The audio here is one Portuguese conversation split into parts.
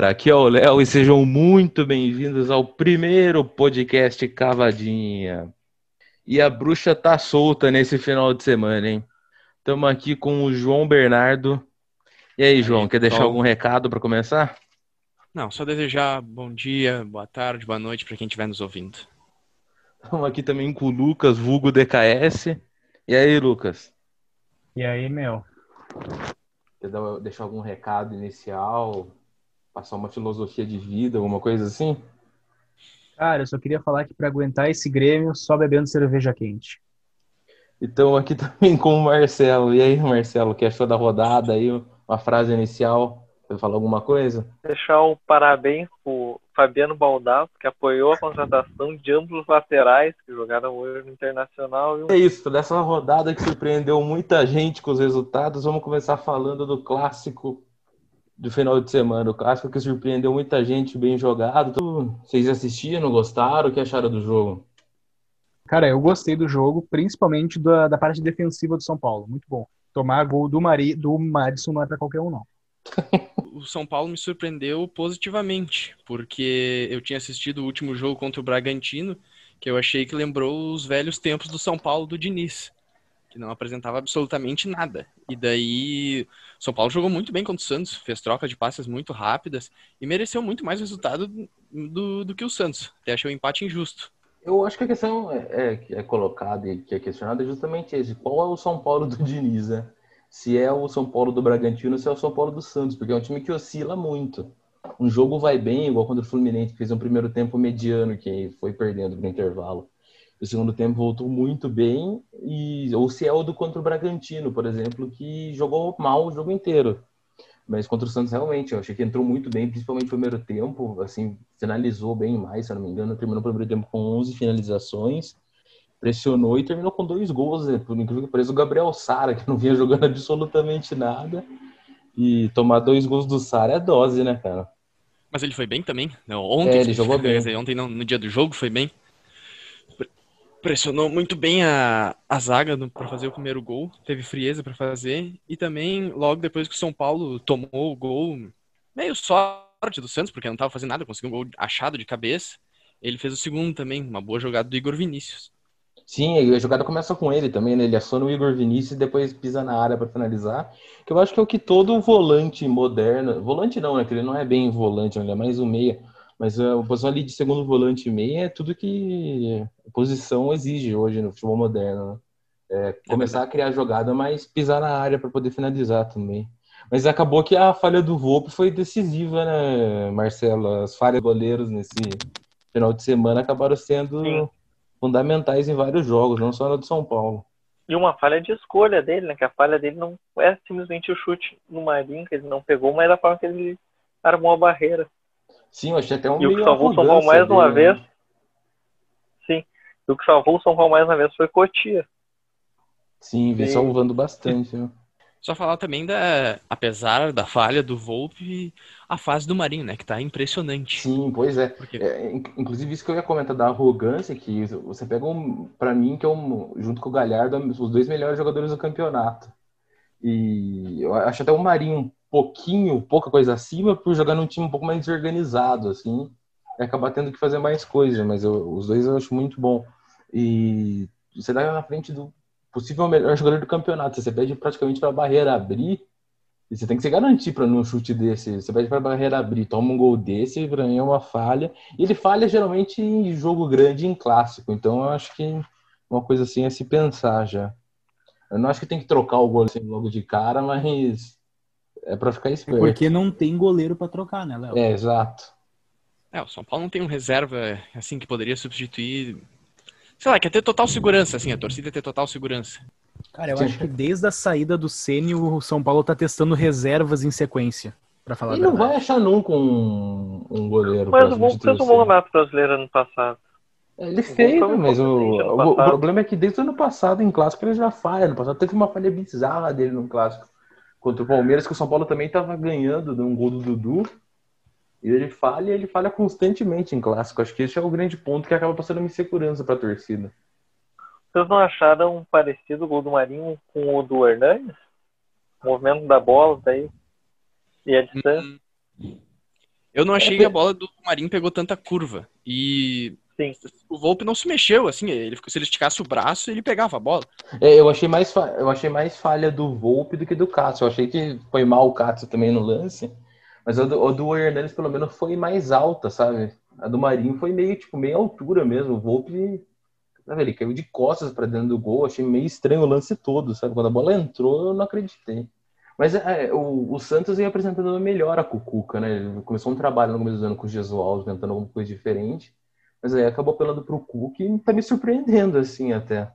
Galera, aqui é o Léo e sejam muito bem-vindos ao primeiro podcast Cavadinha. E a bruxa tá solta nesse final de semana, hein? Estamos aqui com o João Bernardo. E aí, João, quer deixar algum recado para começar? Não, só desejar bom dia, boa tarde, boa noite para quem estiver nos ouvindo. Estamos aqui também com o Lucas, vulgo DKS. E aí, Lucas? E aí, meu? Quer deixar algum recado inicial? Passar uma filosofia de vida, alguma coisa assim? Cara, eu só queria falar que para aguentar esse Grêmio, só bebendo cerveja quente. Então aqui também com o Marcelo. E aí, Marcelo, que achou da rodada aí? Uma frase inicial? Vai falar alguma coisa? Deixar um parabéns pro Fabiano Baldar, que apoiou a contratação de ambos os laterais que jogaram hoje no Internacional. É isso, dessa rodada que surpreendeu muita gente com os resultados, vamos começar falando do clássico do final de semana. O clássico que surpreendeu muita gente, bem jogado. Vocês assistiram, gostaram? O que acharam do jogo? Cara, eu gostei do jogo, principalmente da, da parte defensiva do São Paulo. Muito bom. Tomar gol do, Mari, do Madison não é pra qualquer um, não. o São Paulo me surpreendeu positivamente, porque eu tinha assistido o último jogo contra o Bragantino, que eu achei que lembrou os velhos tempos do São Paulo do Diniz, que não apresentava absolutamente nada. E daí, São Paulo jogou muito bem contra o Santos, fez troca de passes muito rápidas e mereceu muito mais resultado do, do que o Santos. Até achei o empate injusto. Eu acho que a questão é, é, é colocada e que é questionada é justamente esse. Qual é o São Paulo do Diniz, né? se é o São Paulo do Bragantino, se é o São Paulo do Santos, porque é um time que oscila muito. Um jogo vai bem, igual contra o Fluminense, fez um primeiro tempo mediano, que foi perdendo no intervalo. O segundo tempo voltou muito bem, e ou se é o do contra o Bragantino, por exemplo, que jogou mal o jogo inteiro. Mas contra o Santos, realmente, eu achei que entrou muito bem, principalmente no primeiro tempo, assim, finalizou bem mais, se eu não me engano, terminou o primeiro tempo com 11 finalizações, pressionou e terminou com dois gols, né? por incrível que pareça, o Gabriel Sara, que não vinha jogando absolutamente nada, e tomar dois gols do Sara é dose, né, cara? Mas ele foi bem também? Não, ontem, é, ele jogou bem. ontem no, dia do jogo foi bem. Pressionou muito bem a, a zaga para fazer o primeiro gol, teve frieza para fazer, e também logo depois que o São Paulo tomou o gol, meio sorte do Santos, porque não estava fazendo nada, conseguiu um gol achado de cabeça, ele fez o segundo também, uma boa jogada do Igor Vinícius. Sim, a jogada começa com ele também, né? Ele aciona o Igor Vinícius e depois pisa na área para finalizar. Que eu acho que é o que todo volante moderno. Volante não, né? Que ele não é bem volante, ele é mais um meia. Mas a posição ali de segundo volante e meia é tudo que a posição exige hoje no futebol moderno. Né? É, começar a criar jogada, mas pisar na área para poder finalizar também. Mas acabou que a falha do Volpe foi decisiva, né, Marcelo? As falhas dos goleiros nesse final de semana acabaram sendo. Sim fundamentais em vários jogos, não só na do São Paulo. E uma falha de escolha dele, né? Que a falha dele não é simplesmente o chute no Marinho, que ele não pegou, mas é a forma que ele armou a barreira. Sim, eu achei até um E o que salvou o São Paulo mais dele, uma né? vez. Sim. E o que salvou o São Paulo mais uma vez foi Cotia. Sim, vem salvando bastante, né? Só falar também da, apesar da falha do Volpe, a fase do Marinho, né? Que tá impressionante. Sim, pois é. Porque... é inclusive, isso que eu ia comentar da arrogância, que você pega um, para mim, que é um, junto com o Galhardo, os dois melhores jogadores do campeonato. E eu acho até o Marinho um pouquinho, pouca coisa acima, por jogar num time um pouco mais desorganizado, assim, e acabar tendo que fazer mais coisa, mas eu, os dois eu acho muito bom. E você dá na frente do possível melhor jogador do campeonato. Você pede praticamente para a barreira abrir. E você tem que se garantir para num chute desse. Você pede para a barreira abrir, toma um gol desse, para mim é uma falha. E ele falha geralmente em jogo grande, em clássico. Então eu acho que uma coisa assim é se pensar já. Eu não acho que tem que trocar o goleiro assim logo de cara, mas é para ficar esperto. Porque não tem goleiro para trocar, né, Léo? É, exato. É, o São Paulo não tem um reserva assim que poderia substituir sei lá, quer ter total segurança, assim, a torcida ter total segurança. Cara, eu Sim. acho que desde a saída do Ceni o São Paulo tá testando reservas em sequência, para falar E não vai achar nunca um, um goleiro. Mas o Volpe fez um bom campeonato brasileiro ano passado. É, ele fez, mas o, o, o, problema é que desde o ano passado, em clássico, ele já falha. No passado teve uma falha bizarra dele no clássico contra o Palmeiras, que o São Paulo também estava ganhando de um gol do Dudu. E ele falha ele falha constantemente em clássico. Acho que esse é o grande ponto que acaba passando uma insegurança para a torcida. Vocês não acharam parecido o gol do Marinho com o do Hernandes? O movimento da bola daí e a distância? Eu não achei que a bola do Marinho pegou tanta curva. E Sim. o Volpe não se mexeu, assim, ele, se ele esticasse o braço, ele pegava a bola. É, eu, achei mais fa- eu achei mais falha do Volpe do que do Cássio. Eu achei que foi mal o Cássio também no lance. Mas a do, a do Hernandes, pelo menos, foi mais alta, sabe? A do Marinho foi meio, tipo, meia altura mesmo. O Volpe, sabe, ele caiu de costas pra dentro do gol. Achei meio estranho o lance todo, sabe? Quando a bola entrou, eu não acreditei. Mas é, o, o Santos ia apresentando uma melhora com o Cuca, né? Ele começou um trabalho no começo do ano com o Gesualdo, tentando alguma coisa diferente. Mas aí acabou apelando pro Cuca e tá me surpreendendo, assim, até.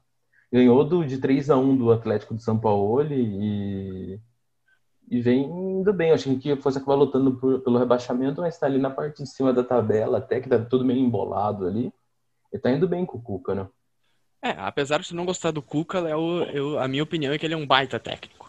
Ganhou do, de 3 a 1 do Atlético de São Paulo e, e vem indo bem. Eu achei que fosse acabar lutando por- pelo rebaixamento, mas tá ali na parte de cima da tabela, até que tá tudo meio embolado ali. E tá indo bem com o Cuca, né? É, apesar de você não gostar do Cuca, Léo, eu, a minha opinião é que ele é um baita técnico.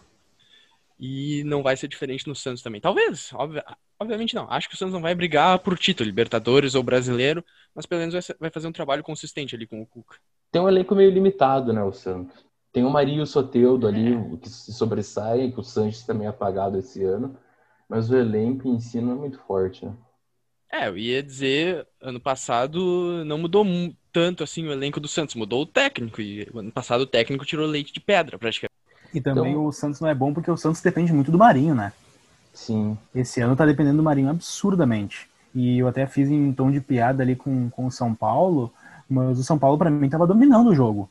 E não vai ser diferente no Santos também. Talvez, obvia- obviamente não. Acho que o Santos não vai brigar por título, Libertadores ou Brasileiro, mas pelo menos vai, ser- vai fazer um trabalho consistente ali com o Cuca. Tem um elenco meio limitado, né, o Santos. Tem o Mario Soteudo ali, o que se sobressai, que o Sanches também é apagado esse ano. Mas o elenco em si não é muito forte, né? É, eu ia dizer, ano passado não mudou mu- tanto assim o elenco do Santos, mudou o técnico. E o ano passado o técnico tirou leite de pedra, praticamente. E também Então- o Santos não é bom porque o Santos depende muito do Marinho, né? Sim. Esse ano tá dependendo do Marinho absurdamente. E eu até fiz em tom de piada ali com, com o São Paulo, mas o São Paulo pra mim tava dominando o jogo.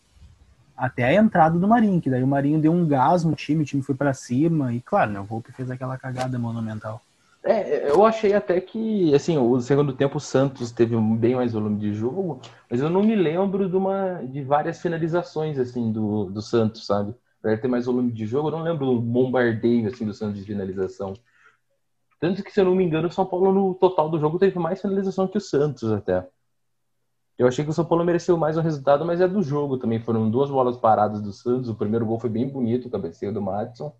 Até a entrada do Marinho, que daí o Marinho deu um gás no time, o time foi pra cima e claro, né, o Volpe fez aquela cagada monumental. É, eu achei até que, assim, o segundo tempo o Santos teve um bem mais volume de jogo, mas eu não me lembro de, uma, de várias finalizações, assim, do, do Santos, sabe? Apesar de ter mais volume de jogo, eu não lembro do bombardeio, assim, do Santos de finalização. Tanto que, se eu não me engano, o São Paulo no total do jogo teve mais finalização que o Santos, até. Eu achei que o São Paulo mereceu mais o resultado, mas é do jogo também. Foram duas bolas paradas do Santos. O primeiro gol foi bem bonito, o cabeceio do Madison.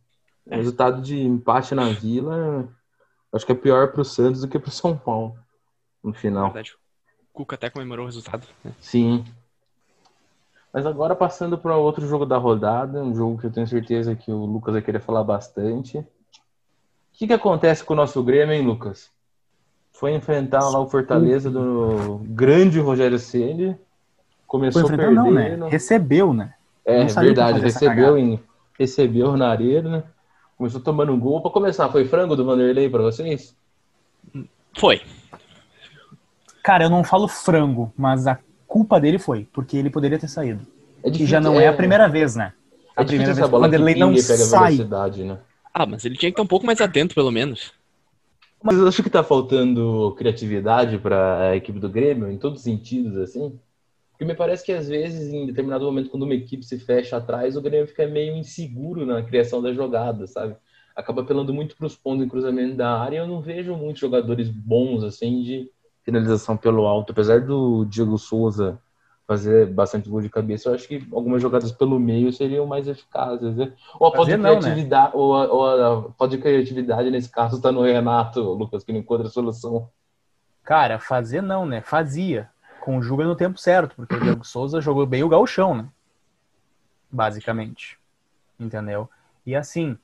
O resultado de empate na Vila, acho que é pior pro Santos do que pro São Paulo, no Na final. verdade, o Cuca até comemorou o resultado. né? Sim. Mas agora passando para outro jogo da rodada, um jogo que eu tenho certeza que o Lucas vai querer falar bastante. O que, que acontece com o nosso Grêmio, hein, Lucas? Foi enfrentar lá o Fortaleza do grande Rogério Ceni. Foi Começou enfrentar não, né? perdendo. Recebeu, né? É verdade, recebeu, em, recebeu na arena, né? Começou tomando um gol. Para começar, foi frango do Vanderlei para vocês? Foi. Cara, eu não falo frango, mas a culpa dele foi, porque ele poderia ter saído. É E já não é a primeira vez, né? É A difícil primeira vez que o Vanderlei não pega sai. né? Ah, mas ele tinha que estar um pouco mais atento, pelo menos. Mas eu acho que tá faltando criatividade para a equipe do Grêmio, em todos os sentidos, assim. Porque me parece que às vezes, em determinado momento, quando uma equipe se fecha atrás, o Grêmio fica meio inseguro na criação da jogada, sabe? Acaba apelando muito para os pontos em cruzamento da área. e Eu não vejo muitos jogadores bons, assim, de finalização pelo alto. Apesar do Diego Souza fazer bastante gol de cabeça, eu acho que algumas jogadas pelo meio seriam mais eficazes, né? Ou a falta de né? criatividade, ou, a, ou a falta de criatividade nesse caso está no Renato, Lucas, que não encontra solução. Cara, fazer não, né? Fazia. Conjuga no tempo certo, porque o Diego Souza jogou bem o gauchão, né? Basicamente. Entendeu? E assim,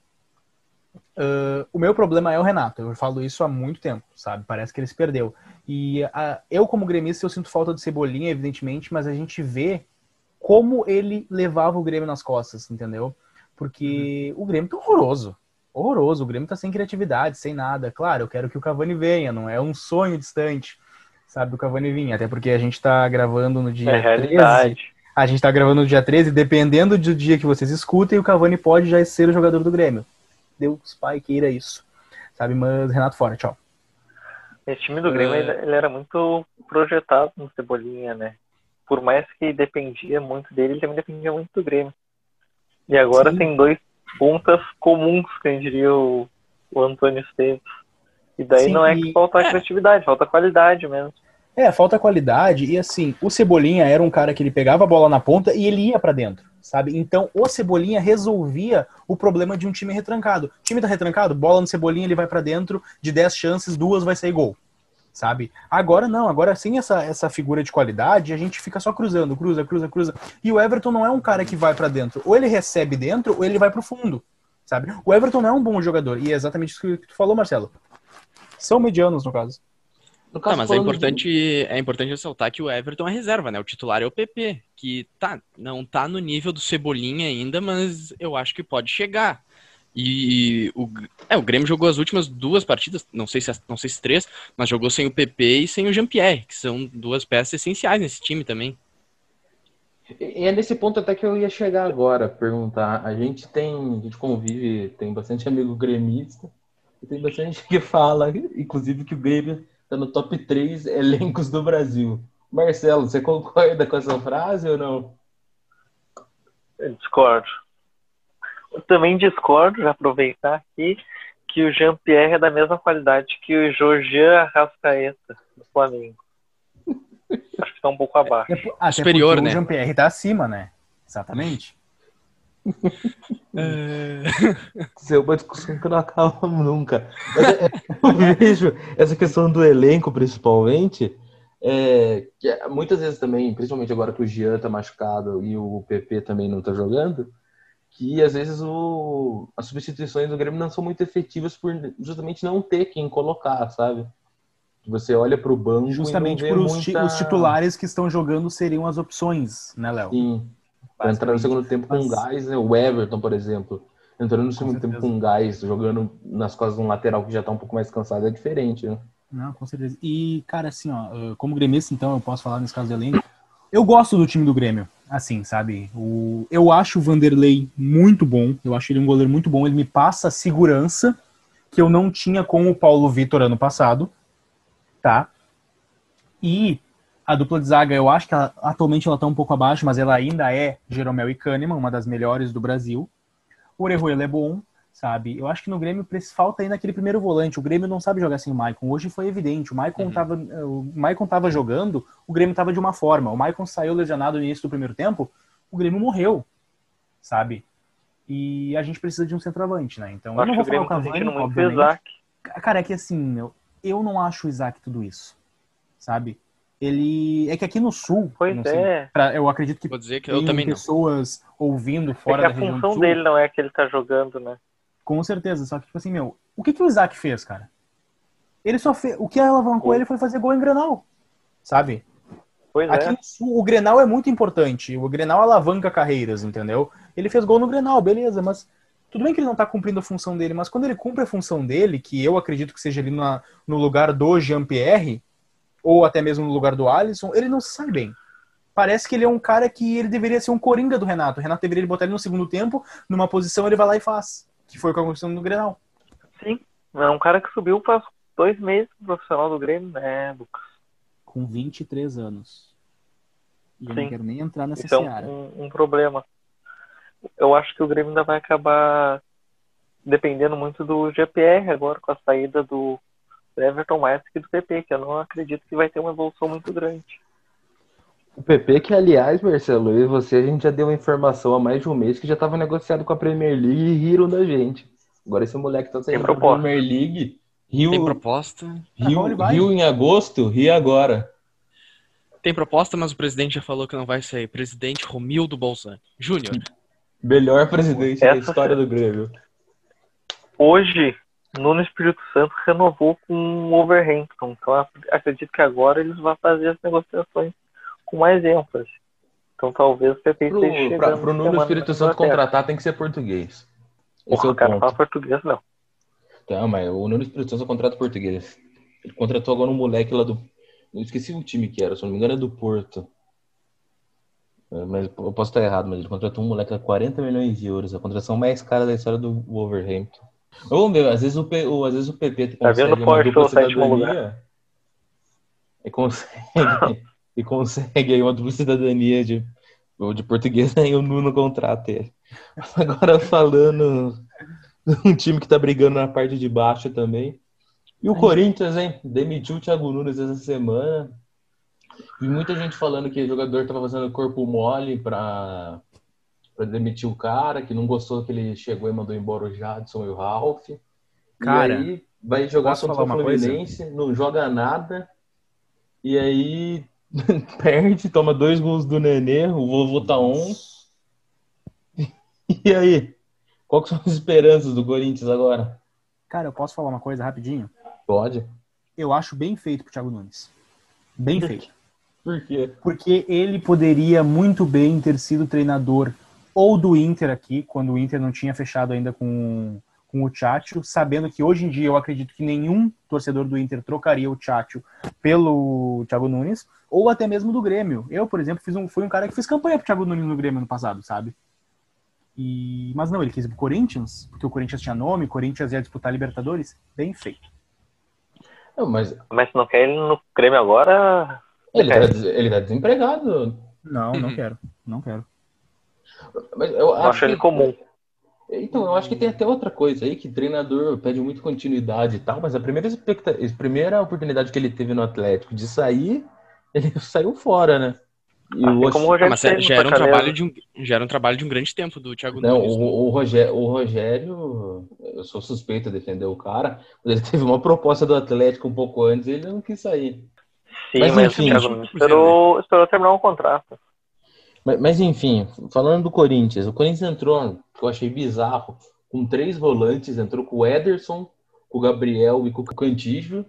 ah, o meu problema é o Renato. Eu falo isso há muito tempo, sabe? Parece que ele se perdeu. E ah, eu, como gremista, eu sinto falta de Cebolinha, evidentemente, mas a gente vê como ele levava o Grêmio nas costas, entendeu? Porque o Grêmio tá horroroso. Horroroso. O Grêmio tá sem criatividade, sem nada. Claro, eu quero que o Cavani venha, não é um sonho distante, sabe, o Cavani vir. Até porque a gente tá gravando no dia É 13. realidade. A gente tá gravando no dia 13, dependendo do dia que vocês escutem, o Cavani pode já ser o jogador do Grêmio. Deus pai queira isso. Sabe, mas Renato fora, tchau. Esse time do Grêmio, É. ele, era muito projetado no Cebolinha, né? Por mais que dependia muito dele, ele também dependia muito do Grêmio. E agora Sim. tem dois pontas comuns, quem diria o, o Antônio Esteves. E daí Sim, não é que falta é. criatividade, falta qualidade mesmo. É, falta qualidade e assim, o Cebolinha era um cara que ele pegava a bola na ponta e ele ia pra dentro, sabe? Então, o Cebolinha resolvia o problema de um time retrancado. O time tá retrancado, bola no Cebolinha, ele vai pra dentro, de 10 chances, duas vai sair gol. Sabe? Agora não, agora sem essa, essa figura de qualidade, a gente fica só cruzando, cruza, cruza, cruza. E o Everton não é um cara que vai pra dentro. Ou ele recebe dentro, ou ele vai pro fundo. Sabe? O Everton não é um bom jogador. E é exatamente isso que tu falou, Marcelo. São medianos, no caso. No Tá, caso, mas é importante, é importante ressaltar que o Everton é reserva, né? O titular é o PP, que tá, não tá no nível do Cebolinha ainda, mas eu acho que pode chegar. E o, é, o Grêmio jogou as últimas duas partidas, não sei se não sei se três, mas jogou sem o PP e sem o Jean-Pierre, que são duas peças essenciais nesse time também. E é nesse ponto até que eu ia chegar agora, perguntar. A gente tem, a gente convive, tem bastante amigo gremista, e tem bastante que fala, inclusive, que o Grêmio tá no top 3 elencos do Brasil. Marcelo, você concorda com essa frase ou não? Eu discordo. Eu também discordo, já aproveitar aqui, que o Jean-Pierre é da mesma qualidade que o Jorge Arrascaeta do Flamengo. Acho que tá um pouco abaixo. É Até Superior, né? O Jean-Pierre tá acima, né? Exatamente. Isso é uma discussão que não acaba nunca. É- eu vejo essa questão do elenco, principalmente, é, que é- muitas vezes também, principalmente agora que o Jean tá machucado e o PP também não tá jogando, que às vezes o, as substituições do Grêmio não são muito efetivas por justamente não ter quem colocar, sabe? Você olha pro banco Justamente e não por vê muita... os titulares que estão jogando seriam as opções, né, Léo? Sim, entrar no segundo tempo com Mas- gás, né? O Everton, por exemplo, entrando no segundo tempo certeza. com gás, jogando nas costas de um lateral que já tá um pouco mais cansado, é diferente, né? Não, com certeza. E, cara, assim, ó, como gremista, então, eu posso falar nesse caso do elenco. Eu gosto do time do Grêmio, assim, sabe? O, eu acho o Vanderlei muito bom. Eu acho ele um goleiro muito bom. Ele me passa segurança que eu não tinha com o Paulo Vitor ano passado, tá? E a dupla de zaga, eu acho que ela- atualmente ela tá um pouco abaixo, mas ela ainda é Jeromel e Kahneman, uma das melhores do Brasil. O Orejuela é bom, sabe? Eu acho que no Grêmio falta ainda aquele primeiro volante. O Grêmio não sabe jogar sem o Maicon. Hoje foi evidente. O Maicon, Uhum. tava, o Maicon tava jogando, o Grêmio tava de uma forma. O Maicon saiu lesionado no início do primeiro tempo, o Grêmio morreu, sabe? E a gente precisa de um centroavante, né? Então, eu Acho não vou falar o tá Cavani, o obviamente. Isaac. Cara, é que assim, meu, eu não acho o Isaac tudo isso, sabe? Ele. É que aqui no sul, Pois não sei, é. pra- eu acredito que Vou dizer que eu tem também não. pessoas ouvindo É fora que da a região função sul. dele não é que ele tá jogando, né? Com certeza, só que, tipo assim, meu, o que, que o Isaac fez, cara? Ele só fez. O que alavancou ele foi fazer gol em Grenal. Sabe? Pois Aqui é. no Sul, o Grenal é muito importante. O Grenal alavanca carreiras, entendeu? Ele fez gol no Grenal, beleza, mas tudo bem que ele não tá cumprindo a função dele, mas quando ele cumpre a função dele, que eu acredito que seja ali na- no lugar do Jean-Pierre, ou até mesmo no lugar do Alisson, ele não se sai bem. Parece que ele é um cara que ele deveria ser um coringa do Renato. O Renato deveria botar ele no segundo tempo, numa posição ele vai lá e faz. Que foi o que aconteceu no Grenal. Sim. É um cara que subiu faz dois meses pro profissional do Grêmio, né, Lucas? Com 23 anos. E eu Sim. não quero nem entrar nessa é seara. um, um, um problema. Eu acho que o Grêmio ainda vai acabar dependendo muito do GPR agora, com a saída do Everton mais que do PP, que eu não acredito que vai ter uma evolução muito grande. O PP, que aliás, Marcelo, e você, a gente já deu uma informação há mais de um mês que já estava negociado com a Premier League e riram da gente. Agora esse moleque tá saindo da proposta. Premier League, riu, Tem proposta. Ah, vai. riu em agosto, ri agora. Tem proposta, mas o presidente já falou que não vai sair. Presidente Romildo Bolzani. Júnior. Melhor presidente da Essa história do Grêmio. Hoje, Nuno Espírito Santo renovou com o Overhampton, então acredito que agora eles vão fazer as negociações com mais ênfase. Então talvez o PP Pro, esteja chegando. pra, pro Nuno Espírito Santo contratar tem que ser português. Esse Porra, é o o cara fala português, não. Tá, mas o Nuno Espírito Santo contrata português. Ele contratou agora um moleque lá do. Eu esqueci o time que era, se não me engano é do Porto. É, Mas eu posso estar errado, mas ele contratou um moleque a 40 milhões de euros, a contratação mais cara da história do Wolverhampton. Vamos ver, às vezes o, P- o- às vezes o PP Tá consegue vendo uma Porsche dupla no sétimo cidadania e consegue, e consegue aí uma dupla cidadania de, de português, aí o Nuno contrata ele. Agora falando de um time que tá brigando na parte de baixo também. E o Corinthians, hein? Demitiu o Thiago Nunes essa semana. Vi muita gente falando que o jogador tava fazendo corpo mole pra, pra demitir o cara, que não gostou que ele chegou e mandou embora o Jadson e o Ralf. Cara, e aí vai jogar contra o coisa? Fluminense, não joga nada. E aí perde, toma dois gols do Nenê, o vovô tá on. E aí? Qual são as esperanças do Corinthians agora? Cara, eu posso falar uma coisa rapidinho? Pode. Eu acho bem feito pro Thiago Nunes. Bem feito. Por quê? Porque ele poderia muito bem ter sido treinador ou do Inter aqui, quando o Inter não tinha fechado ainda com, com o Tchatcho, sabendo que hoje em dia eu acredito que nenhum torcedor do Inter trocaria o Tchatcho pelo Thiago Nunes, ou até mesmo do Grêmio. Eu, por exemplo, fiz um, fui um cara que fez campanha pro Thiago Nunes no Grêmio no passado, sabe? E, mas não, ele quis ir pro Corinthians, porque o Corinthians tinha nome, o Corinthians ia disputar a Libertadores. Bem feito. Não, mas Mas se não quer ele no Grêmio agora. ele tá, ele tá desempregado. Não, não Uhum. quero. Não quero. Mas eu Eu acho acho ele que- comum. Então, eu acho que tem até outra coisa aí, que treinador pede muito continuidade e tal, mas a primeira, expecta... a primeira oportunidade que ele teve no Atlético de sair, ele saiu fora, né? E Assim o como o Ah, Rogério mas no já era um trabalho de um, já era um trabalho de um grande tempo do Thiago Não, Nunes. né? o, o, Rogério, o Rogério, eu sou suspeito a defender o cara, mas ele teve uma proposta do Atlético um pouco antes e ele não quis sair. Sim, Mas, mas, enfim. o Thiago Nunes esperou, esperou terminar um contrato. Mas, mas, enfim, falando do Corinthians, o Corinthians entrou, que eu achei bizarro, com três volantes, entrou com o Ederson, com o Gabriel e com o Cantígio.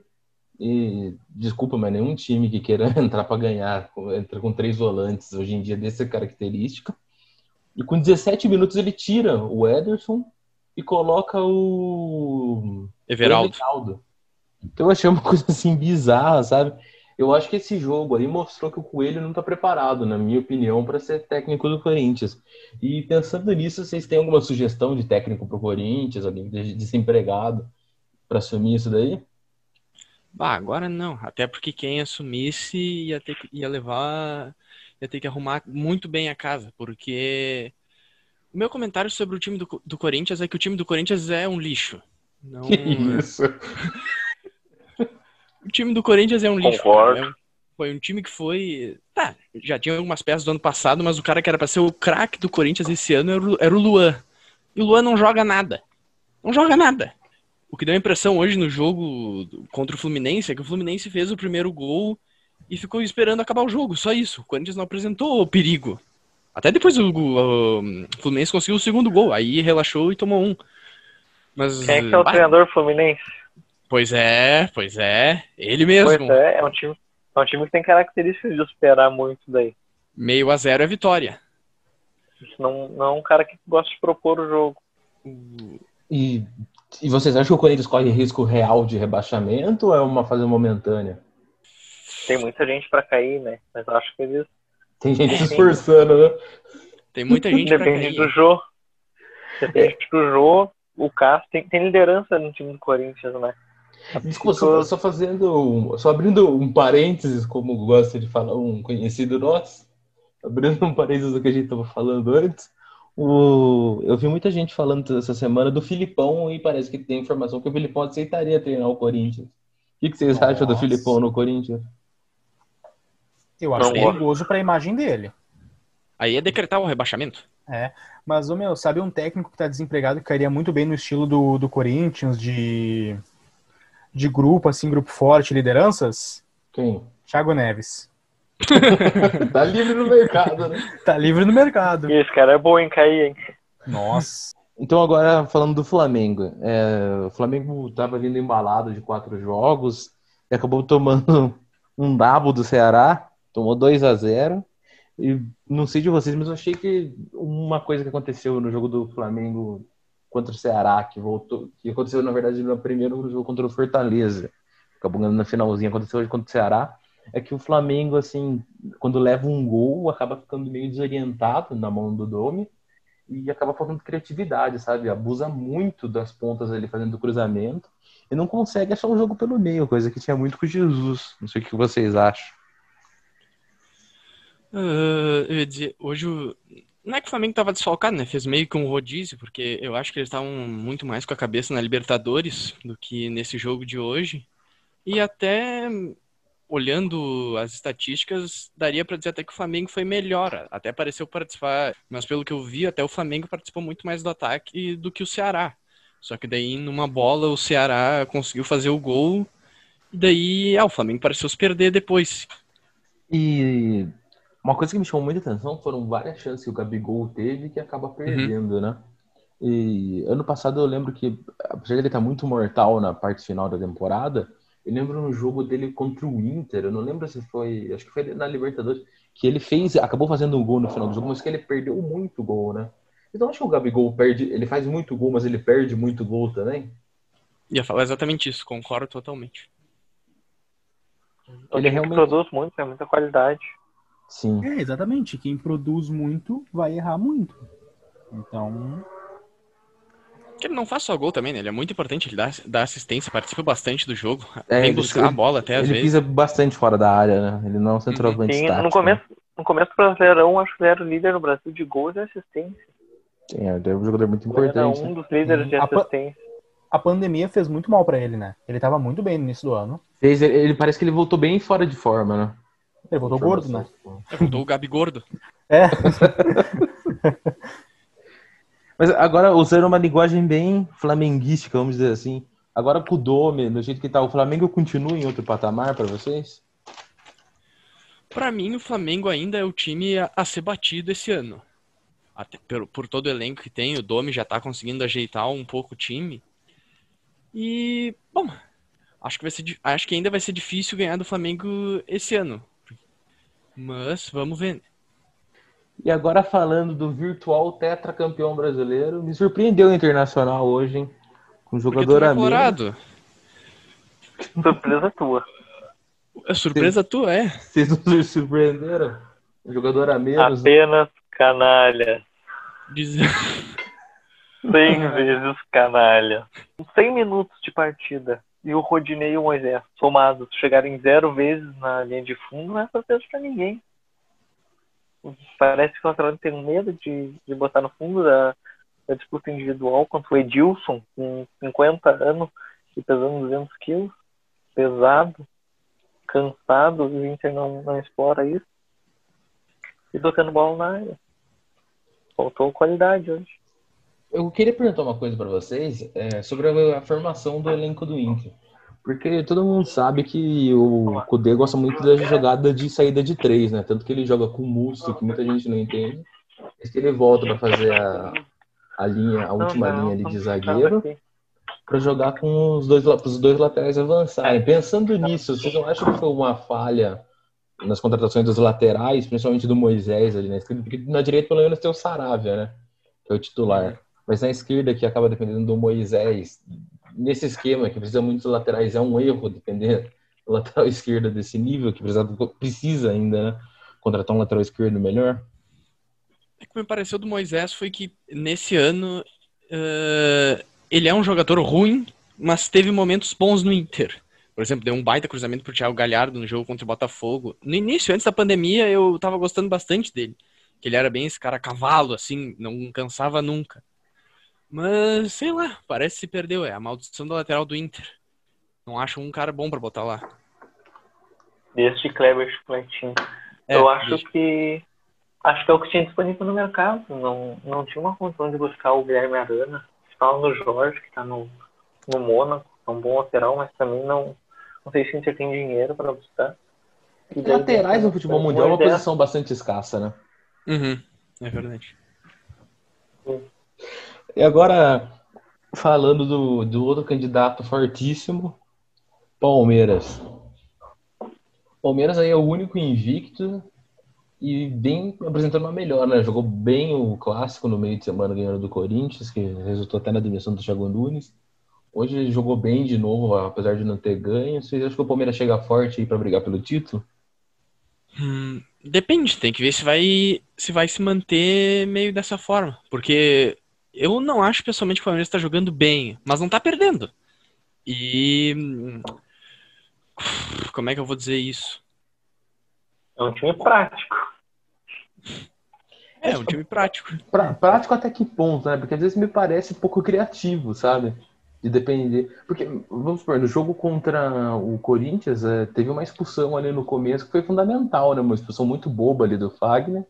E desculpa, mas nenhum time que queira entrar para ganhar entra com três volantes hoje em dia dessa característica. E com 17 minutos ele tira o Ederson e coloca o Everaldo. Everaldo. Então eu achei uma coisa assim bizarra, sabe? Eu acho que esse jogo aí mostrou que o Coelho não está preparado, na minha opinião, para ser técnico do Corinthians. E pensando nisso, vocês têm alguma sugestão de técnico para o Corinthians, alguém de- desempregado, para assumir isso daí? Bah, agora não. Até porque quem assumisse ia ter que, ia levar, ia ter que arrumar muito bem a casa, porque o meu comentário sobre o time do, do Corinthians é que o time do Corinthians é um lixo. Não, Que isso? o time do Corinthians é um lixo. Concordo. cara. É um- foi um time que foi, tá, já tinha algumas peças do ano passado, mas o cara que era pra ser o craque do Corinthians esse ano era o, Luan. E o Luan não joga nada. Não joga nada. O que deu a impressão hoje no jogo contra o Fluminense é que o Fluminense fez o primeiro gol e ficou esperando acabar o jogo, só isso. O Corinthians não apresentou o perigo. Até depois o, o, o Fluminense conseguiu o segundo gol, aí relaxou e tomou um. Mas, Quem é que é o bah, treinador Fluminense? Pois é, pois é. Ele mesmo. Pois é, é um time, é um time que tem características de esperar muito daí. Meio a zero é vitória. Não, não é um cara que gosta de propor o jogo. E, e vocês acham que o Corinthians corre risco real de rebaixamento ou é uma fase momentânea? Tem muita gente pra cair, né? Mas eu acho que eles. Tem gente se esforçando, né? Tem muita gente pra Depende cair. do Jô. Depende do Jô. O Cássio tem, tem liderança no time do Corinthians, né? Desculpa, só, só fazendo, um- só abrindo um parênteses, como gosta de falar um conhecido nosso, abrindo um parênteses do que a gente estava falando antes, o, eu vi muita gente falando essa semana do Filipão e parece que tem informação que o Filipão aceitaria treinar o Corinthians. O que, que vocês acham do Nossa. Filipão no Corinthians? Eu acho Não perigoso pra imagem dele. Aí é decretar o rebaixamento. Mas, ô meu, sabe um técnico que tá desempregado que cairia muito bem no estilo do, do Corinthians, de, de grupo, assim, grupo forte, lideranças? Quem? Thiago Neves. tá livre no mercado, né? Tá livre no mercado. E esse cara é bom em cair, hein? Nossa. Então, agora falando do Flamengo. É, o Flamengo estava vindo embalado de quatro jogos e acabou tomando um dabo do Ceará, tomou 2 a 0 E não sei de vocês, mas eu achei que uma coisa que aconteceu no jogo do Flamengo contra o Ceará, que voltou, que aconteceu, na verdade, no primeiro jogo contra o Fortaleza, acabou ganhando na finalzinha, aconteceu hoje contra o Ceará, é que o Flamengo, assim, quando leva um gol, acaba ficando meio desorientado na mão do Domi e acaba faltando criatividade, sabe? Abusa muito das pontas ali fazendo o cruzamento e não consegue achar um jogo pelo meio, coisa que tinha muito com o Jesus. Não sei o que vocês acham. Ah, eu ia dizer, hoje o... Não é que o Flamengo tava desfalcado, né? Fez meio que um rodízio, porque eu acho que eles estavam muito mais com a cabeça na Libertadores do que nesse jogo de hoje. E até olhando as estatísticas, daria pra dizer até que o Flamengo foi melhor. Até pareceu participar, mas pelo que eu vi, até o Flamengo participou muito mais do ataque do que o Ceará. Só que daí, numa bola, o Ceará conseguiu fazer o gol. E daí, ah, o Flamengo pareceu se perder depois. E uma coisa que me chamou muita atenção foram várias chances que o Gabigol teve que acaba perdendo, né? E ano passado eu lembro que, apesar de ele estar muito mortal na parte final da temporada, eu lembro no jogo dele contra o Inter, eu não lembro se foi, acho que foi na Libertadores, que ele fez, acabou fazendo um gol no final do jogo, mas que ele perdeu muito gol, né? Então acho que o Gabigol perde, ele faz muito gol, mas ele perde muito gol também. Ia falar exatamente isso, concordo totalmente. Ele realmente produz muito, é muita qualidade. Sim. É, exatamente. Quem produz muito vai errar muito. Então. Que ele não faz só gol também, né? Ele é muito importante, ele dá, dá assistência, participa bastante do jogo, é, vem buscar ele, a bola até às ele vezes. Ele pisa bastante fora da área, né? Ele não é um centroavante Sim, no começo, no começo do Brasileirão, acho que ele era o líder no Brasil de gols e assistência. Sim, ele é um jogador muito importante. Ele era um dos líderes de assistência. A, a pandemia fez muito mal para ele, né? Ele tava muito bem no início do ano. Fez, ele, ele parece que ele voltou bem fora de forma, né? Ele voltou gordo, né? Ele voltou o Gabi gordo. É. Mas agora, usando uma linguagem bem flamenguística, vamos dizer assim. Agora com o Dome, do jeito que tá, o Flamengo continua em outro patamar para vocês? Para mim, o Flamengo ainda é o time a, a ser batido esse ano. Até por, por, todo o elenco que tem, o Dome já tá conseguindo ajeitar um pouco o time. E, bom, acho que, vai ser, acho que ainda vai ser difícil ganhar do Flamengo esse ano. Mas vamos ver. E agora falando do virtual tetracampeão brasileiro, me surpreendeu o Internacional hoje, hein? Com um jogador a menos. Surpresa tua. É surpresa tua, é. Vocês não surpreenderam? Um jogador a menos. Apenas canalha. Diz... 100 vezes canalha. 100 minutos de partida. E o Rodinei e o Moisés, somados, chegarem zero vezes na linha de fundo, não é surpresa pra ninguém. Parece que o Atlético tem medo de, de botar no fundo da, da disputa individual contra o Edilson, com 50 anos e pesando 200 quilos. Pesado, cansado, o Inter não, não explora isso. E tocando bola na área. Faltou qualidade hoje. Eu queria perguntar uma coisa para vocês é, sobre a, a formação do elenco do Inter. Porque todo mundo sabe que o Kudê gosta muito da jogada de saída de três, né? Tanto que ele joga com o Musto, que muita gente não entende. É que ele volta para fazer a, a linha, a última linha ali de zagueiro, para jogar com os dois, os dois laterais avançarem. Pensando nisso, vocês não acham que foi uma falha nas contratações dos laterais, principalmente do Moisés ali na esquerda? Porque na direita, pelo menos, tem o Saravia, né? Que é o titular. Mas na esquerda, que acaba dependendo do Moisés, nesse esquema que precisa muitos laterais, é um erro depender do lateral esquerdo desse nível, que precisa, precisa ainda né, contratar um lateral esquerdo melhor? O que me pareceu do Moisés foi que nesse ano uh, ele é um jogador ruim, mas teve momentos bons no Inter. Por exemplo, deu um baita cruzamento pro Thiago Galhardo no jogo contra o Botafogo. No início, antes da pandemia, eu tava gostando bastante dele. Que ele era bem esse cara cavalo, assim, não cansava nunca. Mas, sei lá, parece que se perdeu. É a maldição da lateral do Inter. Não acho um cara bom para botar lá. Desde Kleber Chupletinho. É, eu acho desde... que. Acho que é o que tinha disponível no mercado. Não, não tinha uma condição de buscar o Guilherme Arana. Fala no Jorge, que tá no, no Mônaco. É um bom lateral, mas também não. Não sei se o Inter tem dinheiro para buscar. E laterais no futebol mundial é uma posição bastante escassa, né? Uhum, é verdade. Sim. E agora, falando do, do outro candidato fortíssimo, Palmeiras. Palmeiras aí é o único invicto e bem apresentando uma melhora, né? Jogou bem o clássico no meio de semana ganhando do Corinthians, que resultou até na demissão do Thiago Nunes. Hoje ele jogou bem de novo, apesar de não ter ganho. Vocês acham que o Palmeiras chega forte aí para brigar pelo título? Hum, depende, tem que ver se vai se vai se manter meio dessa forma, porque eu não acho pessoalmente que o Palmeiras está jogando bem, mas não está perdendo. E. Como é que eu vou dizer isso? É um time prático. É, um time prático. Pra, prático até que ponto, né? Porque às vezes me parece um pouco criativo, sabe? De depender. Porque, vamos supor, no jogo contra o Corinthians, é, teve uma expulsão ali no começo que foi fundamental, né? Uma expulsão muito boba ali do Fagner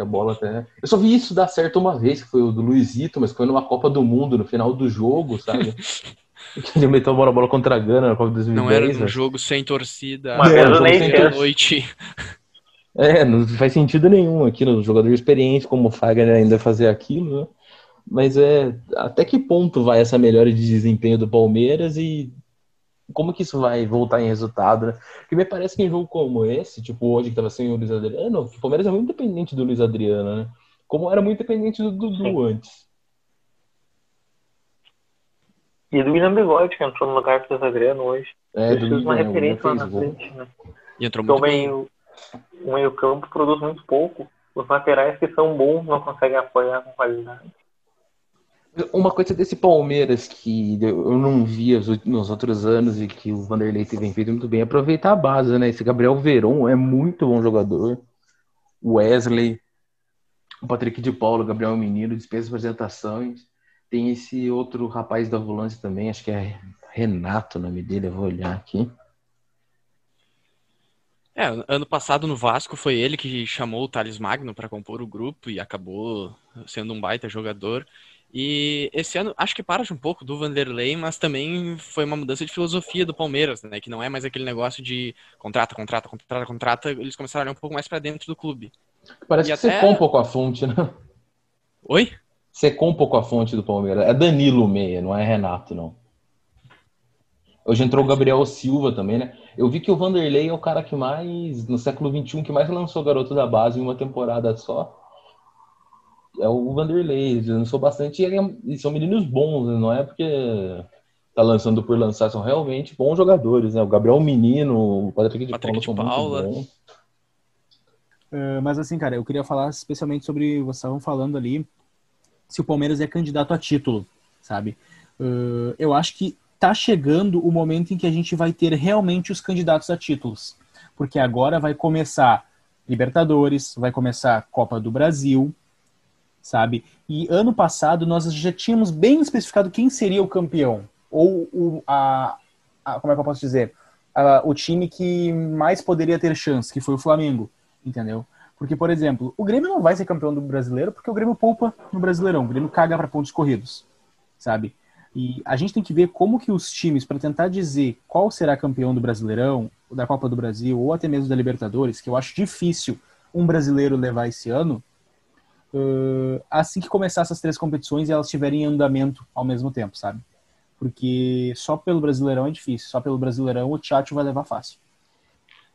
a bola até. Eu só vi isso dar certo uma vez, que foi o do Luizito, mas foi numa Copa do Mundo, no final do jogo, sabe? Ele meteu a bola, a bola contra a Gana na Copa de 2010. Não era um jogo sem torcida. Uma vez sem noite. É, não faz sentido nenhum aqui no jogador experiente como o Fagner ainda fazer aquilo, né? Mas é até que ponto vai essa melhora de desempenho do Palmeiras e como que isso vai voltar em resultado, né? Porque me parece que em jogo como esse, tipo hoje que tava sem o Luiz Adriano, o Palmeiras é muito dependente do Luiz Adriano, né? Como era muito dependente do Dudu antes. E do William Bigode, que entrou no lugar do Luiz Adriano hoje. É, do uma William, o William referência lá na gol. frente, né? E entrou Então muito bem. meio, o meio campo produz muito pouco. Os laterais que são bons não conseguem apoiar com qualidade. Uma coisa desse Palmeiras que eu não via os- nos outros anos e que o Vanderlei tem feito muito bem é aproveitar a base, né? Esse Gabriel Veron é muito bom jogador. Wesley, o Patrick de Paulo, Gabriel Menino, dispensa apresentações. Tem esse outro rapaz da volância também, acho que é Renato o nome dele, eu vou olhar aqui. É, ano passado no Vasco foi ele que chamou o Thales Magno para compor o grupo e acabou sendo um baita jogador. E esse ano, acho que para um pouco do Vanderlei, mas também foi uma mudança de filosofia do Palmeiras, né? Que não é mais aquele negócio de contrata, contrata, contrata, contrata. Eles começaram a olhar um pouco mais para dentro do clube. Parece E que até- secou um pouco a fonte, né? Oi? Secou um pouco a fonte do Palmeiras. É Danilo Meia, não é Renato, não. Hoje entrou o Gabriel Silva também, né? Eu vi que o Vanderlei é o cara que mais, no século XXI, que mais lançou garoto da base em uma temporada só. É o Vanderlei, ele lançou bastante e, é- e são meninos bons, né? não é porque tá lançando por lançar, são realmente bons jogadores, né? O Gabriel Menino, o Patrick de Patrick Paula de são Paula. muito bons. Uh, mas assim, cara, eu queria falar especialmente sobre, vocês estavam falando ali, se o Palmeiras é candidato a título, sabe? Uh, eu acho que tá chegando o momento em que a gente vai ter realmente os candidatos a títulos. Porque agora vai começar Libertadores, vai começar Copa do Brasil, sabe? E ano passado nós já tínhamos bem especificado quem seria o campeão. Ou o, a, a- como é que eu posso dizer? A- o time que mais poderia ter chance, que foi o Flamengo entendeu? Porque, por exemplo, o Grêmio não vai ser campeão do brasileiro porque o Grêmio poupa no Brasileirão, o Grêmio caga para pontos corridos, sabe? E a gente tem que ver como que os times, para tentar dizer qual será campeão do Brasileirão, da Copa do Brasil ou até mesmo da Libertadores, que eu acho difícil um brasileiro levar esse ano, ãh, assim que começar essas três competições e elas estiverem em andamento ao mesmo tempo, sabe? Porque só pelo Brasileirão é difícil, só pelo Brasileirão o Tchatcho vai levar fácil.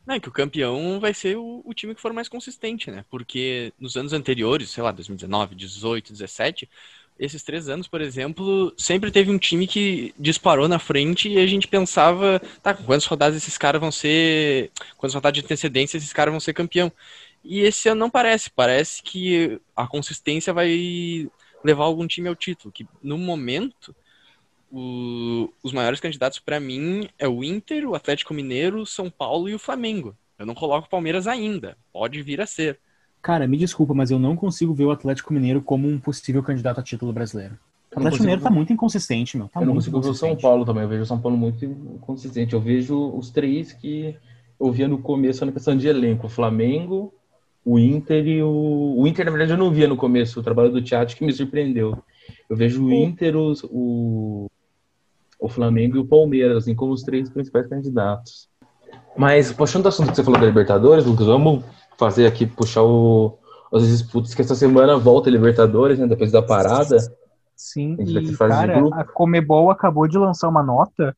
É que o campeão vai ser o, o time que for mais consistente, né? Porque nos anos anteriores, sei lá, 2019, 18, 17, esses três anos, por exemplo, sempre teve um time que disparou na frente e a gente pensava, tá, quantas rodadas esses caras vão ser. Quantas rodadas de antecedência esses caras vão ser campeão? E esse ano não parece. Parece que a consistência vai levar algum time ao título. Que no momento, o- os maiores candidatos pra mim é o Inter, o Atlético Mineiro, São Paulo e o Flamengo. Eu não coloco o Palmeiras ainda. Pode vir a ser. Cara, me desculpa, mas eu não consigo ver o Atlético Mineiro como um possível candidato a título brasileiro. O Atlético consigo- Mineiro tá muito inconsistente, meu. Tá eu não muito consigo ver o São inconsistente. Paulo também. Eu vejo o São Paulo muito consistente. Eu vejo os três que eu via no começo na questão de elenco: o Flamengo, o Inter e o. O Inter, na verdade, eu não via no começo o trabalho do Thiago que me surpreendeu. Eu vejo o Inter, os- o, o Flamengo e o Palmeiras, assim, como os três principais candidatos. Mas, puxando o assunto que você falou da Libertadores, Lucas, vamos fazer aqui, puxar o, as disputas, que essa semana volta a Libertadores, né? Depois da parada. Sim, A gente vai ter e cara, a Comebol acabou de lançar uma nota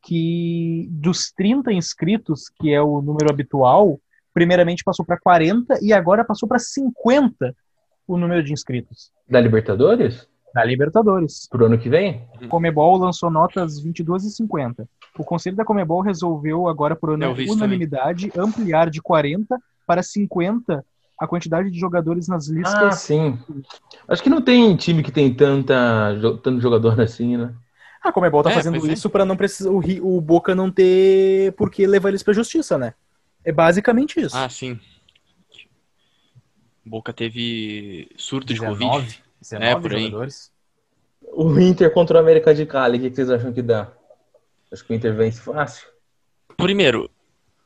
que dos 30 inscritos, que é o número habitual, primeiramente passou para 40 e agora passou para 50 o número de inscritos Da Libertadores? da Libertadores. Pro ano que vem? A Comebol lançou notas 22 e 50. O Conselho da Comebol resolveu agora por vi isso unanimidade ampliar de 40 para 50 a quantidade de jogadores nas Ah, listas sim. Acho que não tem time que tem tanta, tanto jogador assim, né? A Comebol tá É, fazendo é. isso pra não precisar o, o Boca não ter por que levar eles pra justiça, né? É basicamente isso. Ah, sim. Boca teve surto de 19, Covid. 19 É, por aí. jogadores. O Inter contra o América de Cali, o que vocês acham que dá? Acho que o Inter vence fácil. Primeiro,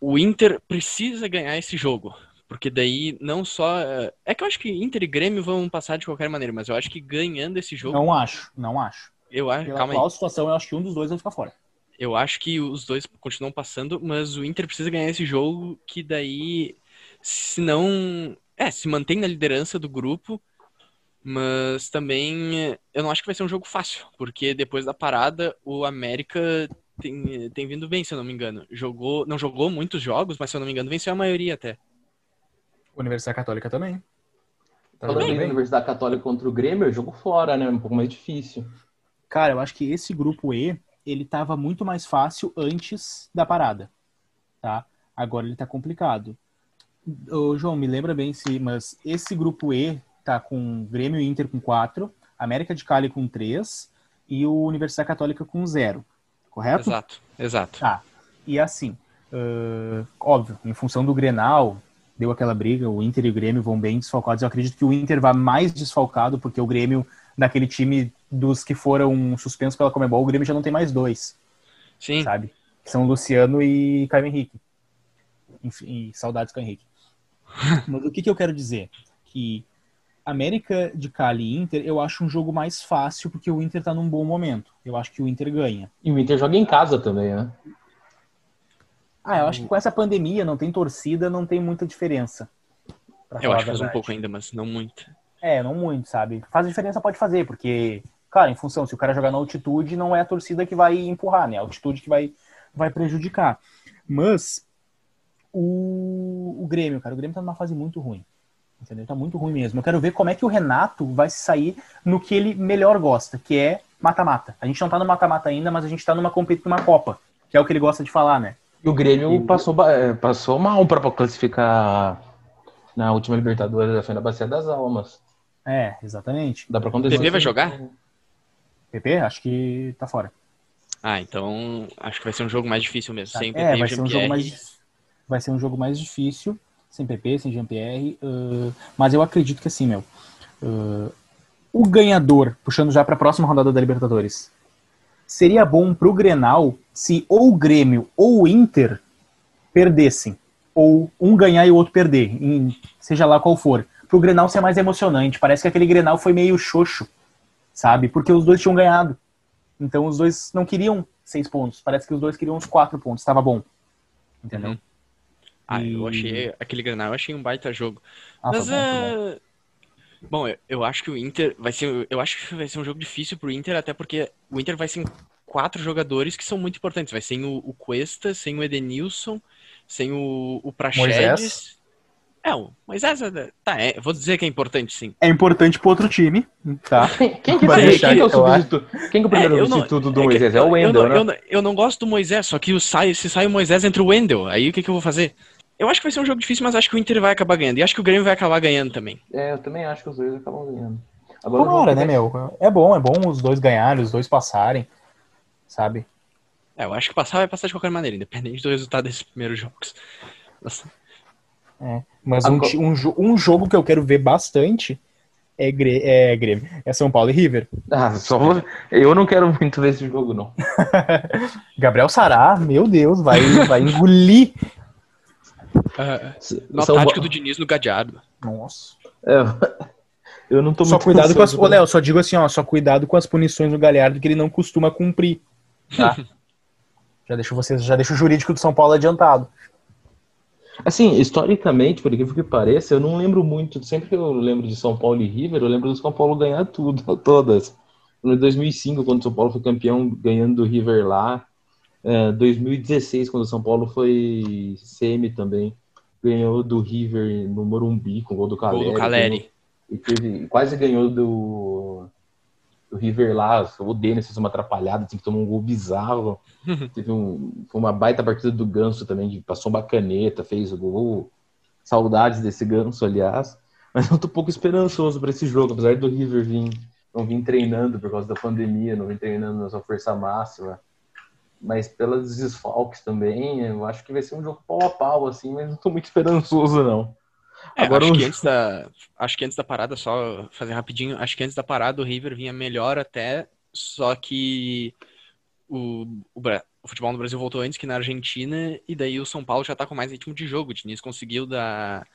o Inter precisa ganhar esse jogo. Porque daí não só. É que eu acho que Inter e Grêmio vão passar de qualquer maneira, mas eu acho que ganhando esse jogo. Não acho, não acho. eu acho. Pela Calma aí. atual situação, eu acho que um dos dois vai ficar fora. Eu acho que os dois continuam passando, mas o Inter precisa ganhar esse jogo, que daí, se não. É, se mantém na liderança do grupo, Mas também eu não acho que vai ser um jogo fácil, porque depois da parada o América tem, tem vindo bem, se eu não me engano. Jogou, não jogou muitos jogos, mas se eu não me engano venceu a maioria até. Universidade Católica também. Tá Falando em Universidade Católica contra o Grêmio, é jogo fora, né? Um pouco mais difícil. Cara, eu acho que esse grupo E, ele tava muito mais fácil antes da parada, tá? Agora ele tá complicado. Ô, João, me lembra bem se, mas esse grupo E tá com Grêmio e Inter com 4, América de Cali com 3 e o Universidade Católica com 0. Correto? Exato, exato. Tá. E assim, uh, óbvio, em função do Grenal, deu aquela briga, o Inter e o Grêmio vão bem desfalcados. Eu acredito que o Inter vá mais desfalcado, porque o Grêmio, daquele time dos que foram suspensos pela Comebol, o Grêmio já não tem mais dois. Sim. Sabe? São Luciano e Caio Henrique. Enfim, saudades Caio Henrique. Mas o que, que eu quero dizer? Que América de Cali e Inter, eu acho um jogo mais fácil porque o Inter tá num bom momento. Eu acho que o Inter ganha. E o Inter joga em casa também, né? Ah, eu acho que com essa pandemia, não tem torcida, não tem muita diferença. Eu acho que faz um pouco ainda, mas não muito. É, não muito, sabe? Faz diferença, pode fazer, porque, claro, em função, se o cara jogar na altitude, não é a torcida que vai empurrar, né? A altitude que vai, vai prejudicar. Mas o, o Grêmio, cara, o Grêmio tá numa fase muito ruim. Entendeu? Tá muito ruim mesmo. Eu quero ver como é que o Renato vai sair no que ele melhor gosta, que é mata-mata. A gente não tá no mata-mata ainda, mas a gente tá numa competição, numa Copa, que é o que ele gosta de falar, né? E o Grêmio e... passou, é, passou mal para classificar na última Libertadores, foi na Bacia das Almas. É, exatamente. Dá pra acontecer. PP vai jogar? PP? Acho que tá fora. Ah, então acho que vai ser um jogo mais difícil mesmo. Tá. Sem PP é, vai ser um jogo mais vai ser um jogo mais difícil sem PP, sem Jean-Pierre. Uh, mas eu acredito que assim, meu. Uh, o ganhador, puxando já para a próxima rodada da Libertadores, seria bom pro Grenal se ou o Grêmio ou o Inter perdessem. Ou um ganhar e o outro perder, em, seja lá qual for. Pro Grenal ser mais emocionante. Parece que aquele Grenal foi meio xoxo, sabe? Porque os dois tinham ganhado. Então os dois não queriam seis pontos. Parece que os dois queriam uns quatro pontos. Estava bom. Entendeu? Uhum. Ah, e... eu achei aquele Granal, eu achei um baita jogo. Ah, Mas é. Bom, eu, eu acho que o Inter vai ser. Eu acho que vai ser um jogo difícil pro Inter, até porque o Inter vai ser quatro jogadores que são muito importantes. Vai sem o, o Cuesta, sem o Edenilson, sem o, o Praxedes. É, o Moisés, é, tá, é, vou dizer que é importante, sim. É importante pro outro time, tá? Quem que, vai, quem que é o substituto? Quem que é o primeiro é, substituto do Moisés? É, o Wendel, eu né? Eu não, eu não, gosto do Moisés, só que o sai, se sai o Moisés entre o Wendel, aí o que, que eu vou fazer? Eu acho que vai ser um jogo difícil, mas acho que o Inter vai acabar ganhando. E acho que o Grêmio vai acabar ganhando também. É, eu também acho que os dois acabam ganhando. Agora Tomara, né, meu? É bom, é bom os dois ganharem, os dois passarem, sabe? É, eu acho que passar vai passar de qualquer maneira, independente do resultado desses primeiros jogos. Nossa. É, mas um, um, um, jogo que eu quero ver bastante é, Gre é Grêmio. É São Paulo e River. Ah, só eu não quero muito ver esse jogo, não. Gabriel Sará, meu Deus, vai, vai engolir Uh, no São tática do Diniz no Gadiardo. Nossa. É, eu não tô só cuidado com as. Ô, Léo, só digo assim, ó, só cuidado com as punições do Galhardo que ele não costuma cumprir. Tá? já deixo vocês, já deixo o jurídico do São Paulo adiantado. Assim, historicamente, por incrível que pareça, eu não lembro muito. Sempre que eu lembro de São Paulo e River, eu lembro do São Paulo ganhar tudo, todas. No 2005, quando o São Paulo foi campeão, ganhando do River lá. 2016, é, quando o São Paulo foi semi também, ganhou do River no Morumbi com o gol do Caleri. Gol do Caleri. E teve, quase ganhou do, do River lá, o Denis fez uma atrapalhada, tinha que tomar um gol bizarro. teve um, foi uma baita partida do Ganso também, passou uma caneta, fez o gol. Saudades desse Ganso, aliás. Mas eu tô um pouco esperançoso para esse jogo, apesar do River vir, não vir treinando por causa da pandemia, não vir treinando na sua força máxima mas pelos desfalques também, eu acho que vai ser um jogo pau a pau, assim, mas não tô muito esperançoso, não. É, Agora, acho, que antes da, acho que antes da parada, só fazer rapidinho, acho que antes da parada o River vinha melhor até, só que o, o, o, futebol no Brasil voltou antes que na Argentina, e daí o São Paulo já tá com mais ritmo de jogo. O Diniz conseguiu dar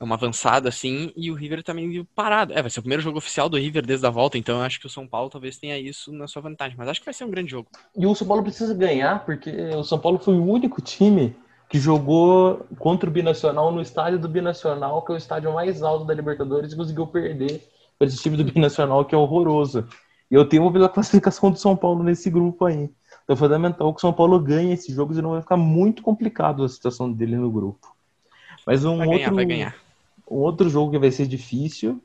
uma avançada assim, e o River também viu parado. É, vai ser o primeiro jogo oficial do River desde a volta, então eu acho que o São Paulo talvez tenha isso na sua vantagem, mas acho que vai ser um grande jogo. E o São Paulo precisa ganhar, porque o São Paulo foi o único time que jogou contra o Binacional no estádio do Binacional, que é o estádio mais alto da Libertadores, e conseguiu perder para esse time do Binacional que é horroroso. E eu temo pela classificação do São Paulo nesse grupo aí. Então é fundamental que o São Paulo ganhe esse jogo, senão vai ficar muito complicado a situação dele no grupo. Mas um Vai outro, ganhar, um outro jogo que vai ser difícil.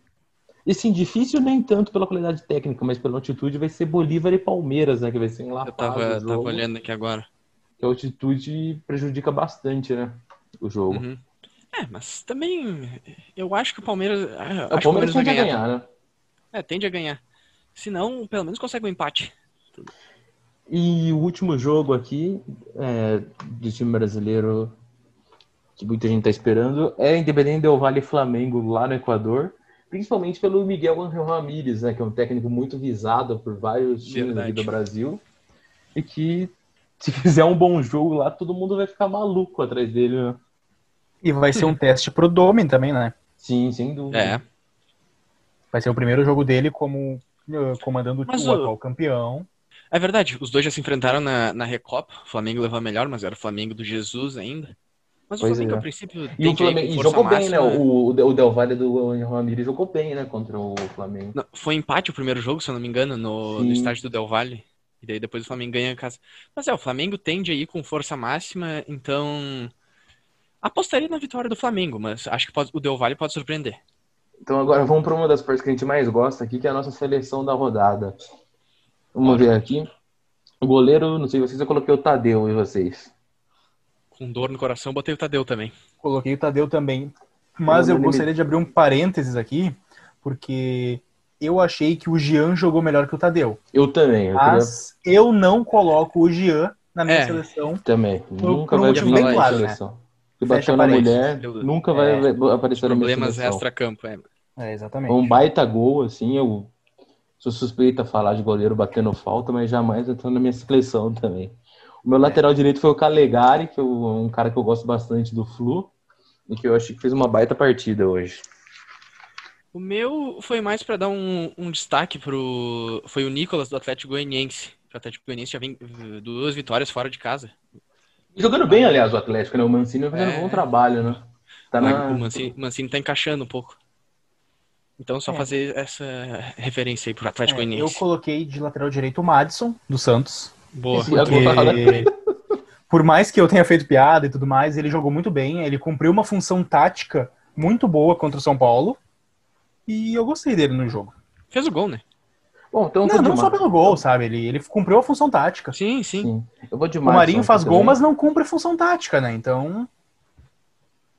E sim, difícil nem tanto pela qualidade técnica, mas pela altitude vai ser Bolívar e Palmeiras, né? Que vai ser em La Eu Paz tava, o tava jogo. olhando aqui agora. Que a altitude prejudica bastante, né? O jogo. Uhum. É, mas também eu acho que o Palmeiras. ah, É, o Palmeiras tende a ganhar. ganhar, né? É, tende a ganhar. Se não, pelo menos consegue um empate. E o último jogo aqui é, do time brasileiro que muita gente tá esperando é Independente Del Valle Flamengo lá no Equador, principalmente pelo Miguel Angel Ramírez, né, que é um técnico muito visado por vários times aqui do Brasil e que se fizer um bom jogo lá, todo mundo vai ficar maluco atrás dele, né? E vai ser um teste pro Domen também, né? Sim, sem dúvida. É. Vai ser o primeiro jogo dele como eh, comandando Mas o o- atual campeão. É verdade, os dois já se enfrentaram na, na Recopa. O Flamengo levou a melhor, mas era o Flamengo do Jesus ainda. Mas o Pois Flamengo, é. a princípio, E o Flamengo e jogou bem, né? máxima. O, o Del Valle do Angel Ramírez jogou bem, né, contra o Flamengo. Não, foi empate o primeiro jogo, se eu não me engano, no, no estádio do Del Valle. E daí depois o Flamengo ganha em casa. Mas é, o Flamengo tende a ir com força máxima, então. Apostaria na vitória do Flamengo, mas acho que pode- o Del Valle pode surpreender. Então agora vamos para uma das partes que a gente mais gosta aqui, que é a nossa seleção da rodada. Vamos ver aqui. O goleiro, não sei vocês, eu coloquei o Tadeu e vocês. Com dor no coração, botei o Tadeu também. Coloquei o Tadeu também. Mas eu gostaria de abrir um parênteses aqui, porque eu achei que o Jean jogou melhor que o Tadeu. Eu também, eu queria Mas eu não coloco o Jean na minha É. seleção. também. nunca vai vir bem na claro, né? seleção. Se Fecha bateu na mulher, Eu- nunca vai aparecer na minha Problemas seleção. extra-campo, é. É, exatamente. Foi um baita gol, assim, eu sou suspeito a falar de goleiro batendo falta, mas jamais entrou na minha seleção também. O meu lateral direito foi o Calegari, que é um cara que eu gosto bastante do Flu, e que eu achei que fez uma baita partida hoje. O meu foi mais pra dar um, um destaque pro. Foi o Nicolas do Atlético Goianiense. O Atlético Goianiense já vem uh, duas vitórias fora de casa. Jogando bem, aliás, o Atlético, né? O Mancini fazendo É. um bom trabalho, né? Tá na... O Mancini, Mancini tá encaixando um pouco. Então só É. fazer essa referência aí pro Atlético É, eu Goianiense. coloquei de lateral direito o Madison, do Santos. Boa. Porque, por mais que eu tenha feito piada e tudo mais, ele jogou muito bem. Ele cumpriu uma função tática muito boa contra o São Paulo. E eu gostei dele no jogo. Fez o gol, né? Bom, então Não, não só pelo gol, sabe? Ele, ele cumpriu a função tática. Sim, sim. Sim. Eu vou de O Marinho faz gol, também. mas não cumpre a função tática, né? Então,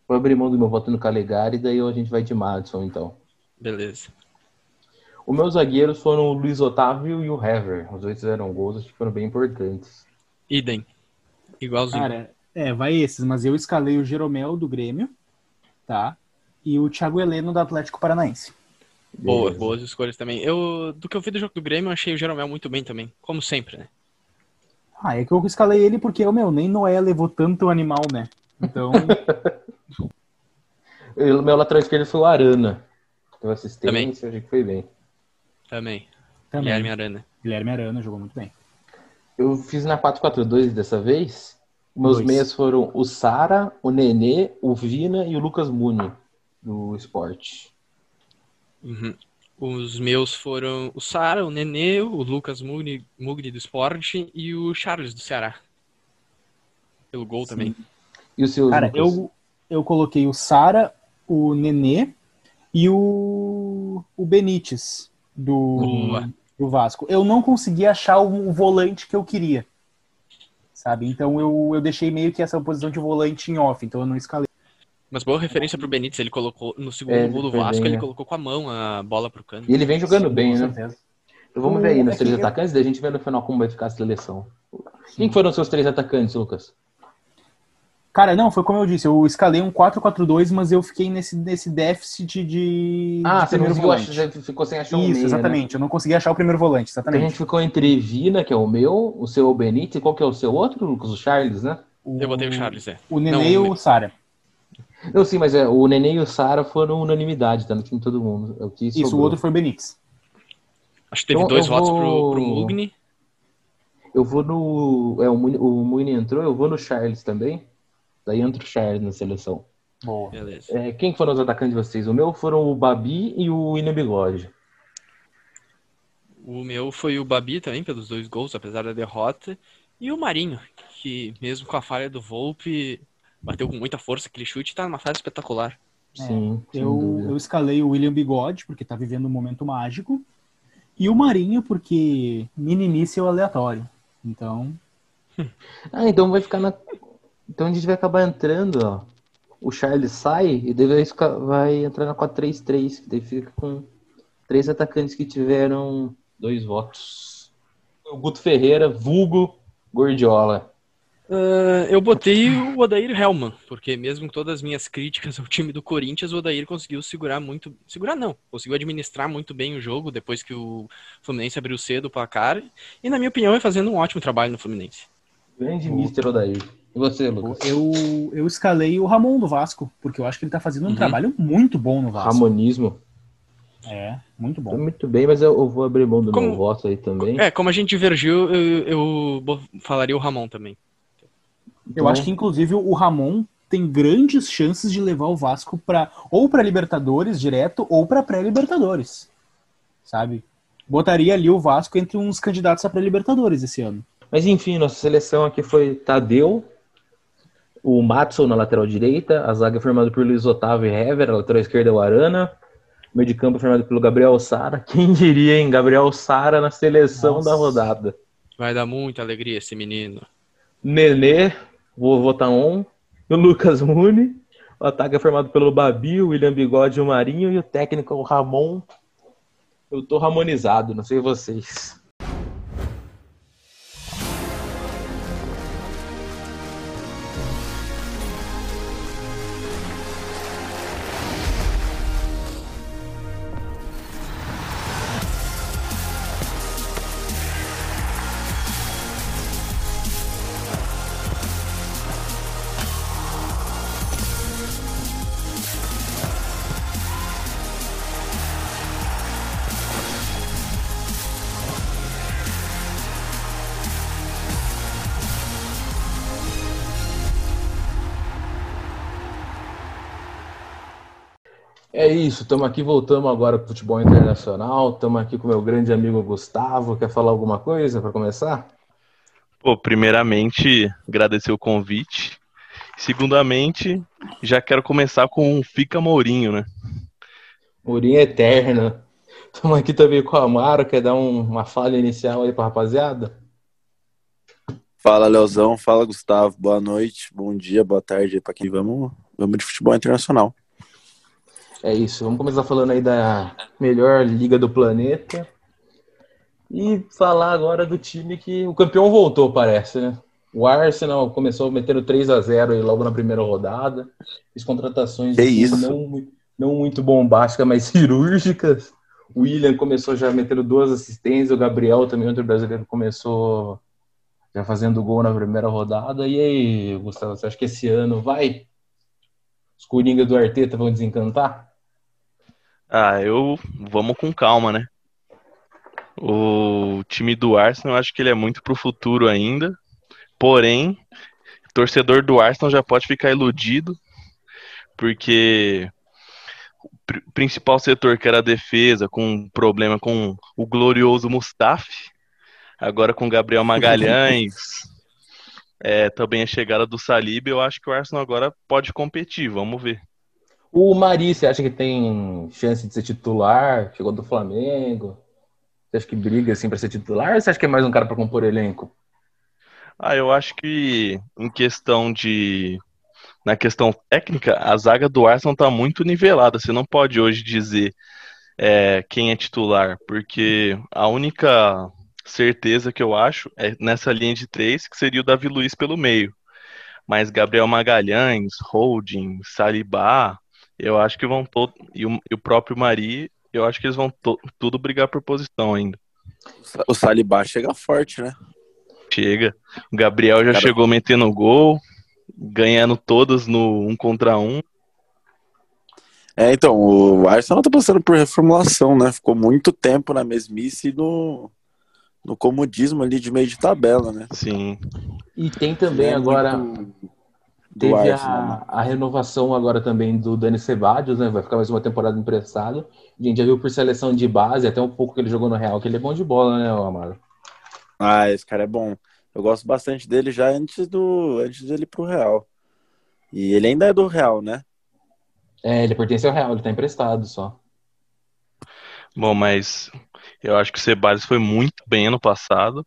Vou abrir mão do meu voto no Calegari, daí a gente vai de Madison, então. Beleza. Os meus zagueiros foram o Luiz Otávio e o Hever. Os dois fizeram gols, acho que foram bem importantes. Idem. Igualzinho. Cara, é, vai esses, mas eu escalei o Jeromel do Grêmio, tá? E o Thiago Heleno do Atlético Paranaense. Boa, Beleza. boas escolhas também. Eu, do que eu vi do jogo do Grêmio, eu achei o Jeromel muito bem também. Como sempre, né? Ah, é que eu escalei ele porque, meu, nem Noé levou tanto animal, né? Então, O meu lateral esquerdo foi o Arana. Deu assistência, achei que foi bem. Também. também, Guilherme Guilherme, Arana. Arana jogou muito bem. Eu fiz na 4-4-2 dessa vez. Meus Dois. meias foram o Sara, o Nenê, o Vina e o Lucas Muni, do esporte. Uhum. Os meus foram o Sara, o Nenê, o Lucas Mugni, Mugni do Esporte e o Charles do Ceará. Pelo gol também. E os seus, Cara, Lucas? eu, eu coloquei o Sara, o Nenê e o, o Benítez do, Boa. do Vasco. Eu não consegui achar o, o volante que eu queria. Sabe? Então eu, eu deixei meio que essa posição de volante em off, então eu não escalei. Mas boa referência pro Benítez, ele colocou no segundo É, gol do Vasco, bem, ele né? colocou com a mão a bola pro canto. E ele vem jogando Sim, bem, com né? certeza. Então vamos ver aí nos É três eu- atacantes, daí a gente vê no final como vai ficar a seleção. Quem foram os seus três atacantes, Lucas? Cara, não, foi como eu disse, eu escalei um 4-4-2, mas eu fiquei nesse, nesse déficit de, Ah, de você não primeiro volante. achar, ficou sem achar um Isso, meia, né? exatamente. Eu não consegui achar o primeiro volante, Então a exatamente. gente ficou entre Vina, que é o meu, o seu é o Benítez, e qual que é o seu outro, Lucas? O Charles, né? Eu botei o Charles, é. O Nenê Não, e o- o Sara. Não, sim, mas é, o Nenê e o Sara foram unanimidade, tá no time todo mundo. É o que Isso, o sobrou. outro foi o Benítez. Acho que teve Então, dois votos vou- pro, pro Mugni. Eu vou no. É, o Muni, o Muni entrou, eu vou no Charles também. Daí entra o Charles na seleção. Boa. Beleza. É, quem foram os atacantes de vocês? O meu foram o Babi e o William Bigode. O meu foi o Babi também, pelos dois gols, apesar da derrota. E o Marinho, que mesmo com a falha do Volpe, bateu com muita força aquele chute e tá numa fase espetacular. Sim, sem Eu, eu escalei o William Bigode, porque tá vivendo um momento mágico. E o Marinho, porque minimice o aleatório. Então, Ah, então vai ficar na. Então a gente vai acabar entrando, ó. O Charles sai e daí vai ficar- vai entrar na 4-3-3, que daí fica com três atacantes que tiveram dois votos. O Guto Ferreira, vulgo Gordiola. Ah, eu botei o Odair Helman, porque mesmo com todas as minhas críticas ao time do Corinthians, o Odair conseguiu segurar muito. Segurar não, conseguiu administrar muito bem o jogo depois que o Fluminense abriu cedo o placar. E, na minha opinião, é fazendo um ótimo trabalho no Fluminense. Grande Mister Odair. E você, Lucas? eu, eu escalei o Ramon do Vasco, porque eu acho que ele tá fazendo um Uhum. trabalho muito bom no Vasco. Ramonismo. É, muito bom. muito bem, mas eu, eu vou abrir mão do Como- meu voto aí também. É, como a gente divergiu, eu, eu falaria o Ramon também. Eu acho que, inclusive, o Ramon tem grandes chances de levar o Vasco para ou para Libertadores direto ou para pré-Libertadores. Sabe? Botaria ali o Vasco entre uns candidatos a pré-Libertadores esse ano. Mas enfim, nossa seleção aqui foi Tadeu, o Matson na lateral direita, a zaga formada por Luiz Otávio e Hever, a lateral esquerda é o Arana, o meio de campo formado pelo Gabriel Sara. Quem diria, hein? Gabriel Sara na seleção Nossa. da rodada. Vai dar muita alegria esse menino. Nenê, vovô Taon, o Lucas Muni, o ataque é formado pelo Babi, o William Bigode e o Marinho, e o técnico é o Ramon. Eu tô ramonizado, não sei vocês. Isso, estamos aqui, voltamos agora para o futebol internacional. Estamos aqui com meu grande amigo Gustavo. Quer falar alguma coisa para começar? Pô, primeiramente, agradecer o convite. Segundamente, já quero começar com o Fica Mourinho, né? Mourinho eterno. Estamos aqui também com o Amaro. Quer dar um- uma falha inicial aí para rapaziada? Fala, Leozão. Fala, Gustavo. Boa noite, bom dia, boa tarde pra quem vamos, vamos de futebol internacional. É isso, vamos começar falando aí da melhor liga do planeta. E falar agora do time que o campeão voltou, parece, né? O Arsenal começou metendo 3 a 0 aí logo na primeira rodada. Fiz contratações? Não, não muito bombásticas, mas cirúrgicas. O William começou já metendo duas assistências, o Gabriel também, outro brasileiro, começou já fazendo gol na primeira rodada. E aí, Gustavo, você acha que esse ano vai? Os Coringa do Arteta vão desencantar? Ah, eu. Vamos com calma, né? O time do Arsenal, eu acho que ele é muito pro futuro ainda. Porém, torcedor do Arsenal já pode ficar iludido, porque o pri- principal setor, que era a defesa, com um problema com o glorioso Mustafi, agora com Gabriel Magalhães, é, também a chegada do Salib, eu acho que o Arsenal agora pode competir, vamos ver. O Mari, você acha que tem chance de ser titular? Chegou do Flamengo. Você acha que briga assim para ser titular ou você acha que é mais um cara para compor elenco? Ah, eu acho que em questão de. Na questão técnica, a zaga do Arsenal tá muito nivelada. Você não pode hoje dizer é, quem é titular, porque a única certeza que eu acho é nessa linha de três, que seria o Davi Luiz pelo meio. Mas Gabriel Magalhães, Holding, Salibá, eu acho que vão todos. E, o- e o próprio Mari, eu acho que eles vão to- tudo brigar por posição ainda. O Salibá chega forte, né? Chega. O Gabriel já Cara- chegou metendo gol, ganhando todas no um contra um. É, então, o Arsenal tá passando por reformulação, né? Ficou muito tempo na mesmice e no, no comodismo ali de meio de tabela, né? Sim. E tem também É agora. muito- Teve Arsenal. a, né? a renovação agora também do Dani Ceballos, né? Vai ficar mais uma temporada emprestado. A gente já viu por seleção de base, até um pouco que ele jogou no Real, que ele é bom de bola, né, Amaro? Ah, esse cara é bom. Eu gosto bastante dele já antes do antes dele ir pro Real. E ele ainda é do Real, né? É, ele pertence ao Real, ele tá emprestado só. Bom, mas eu acho que o Ceballos foi muito bem ano passado,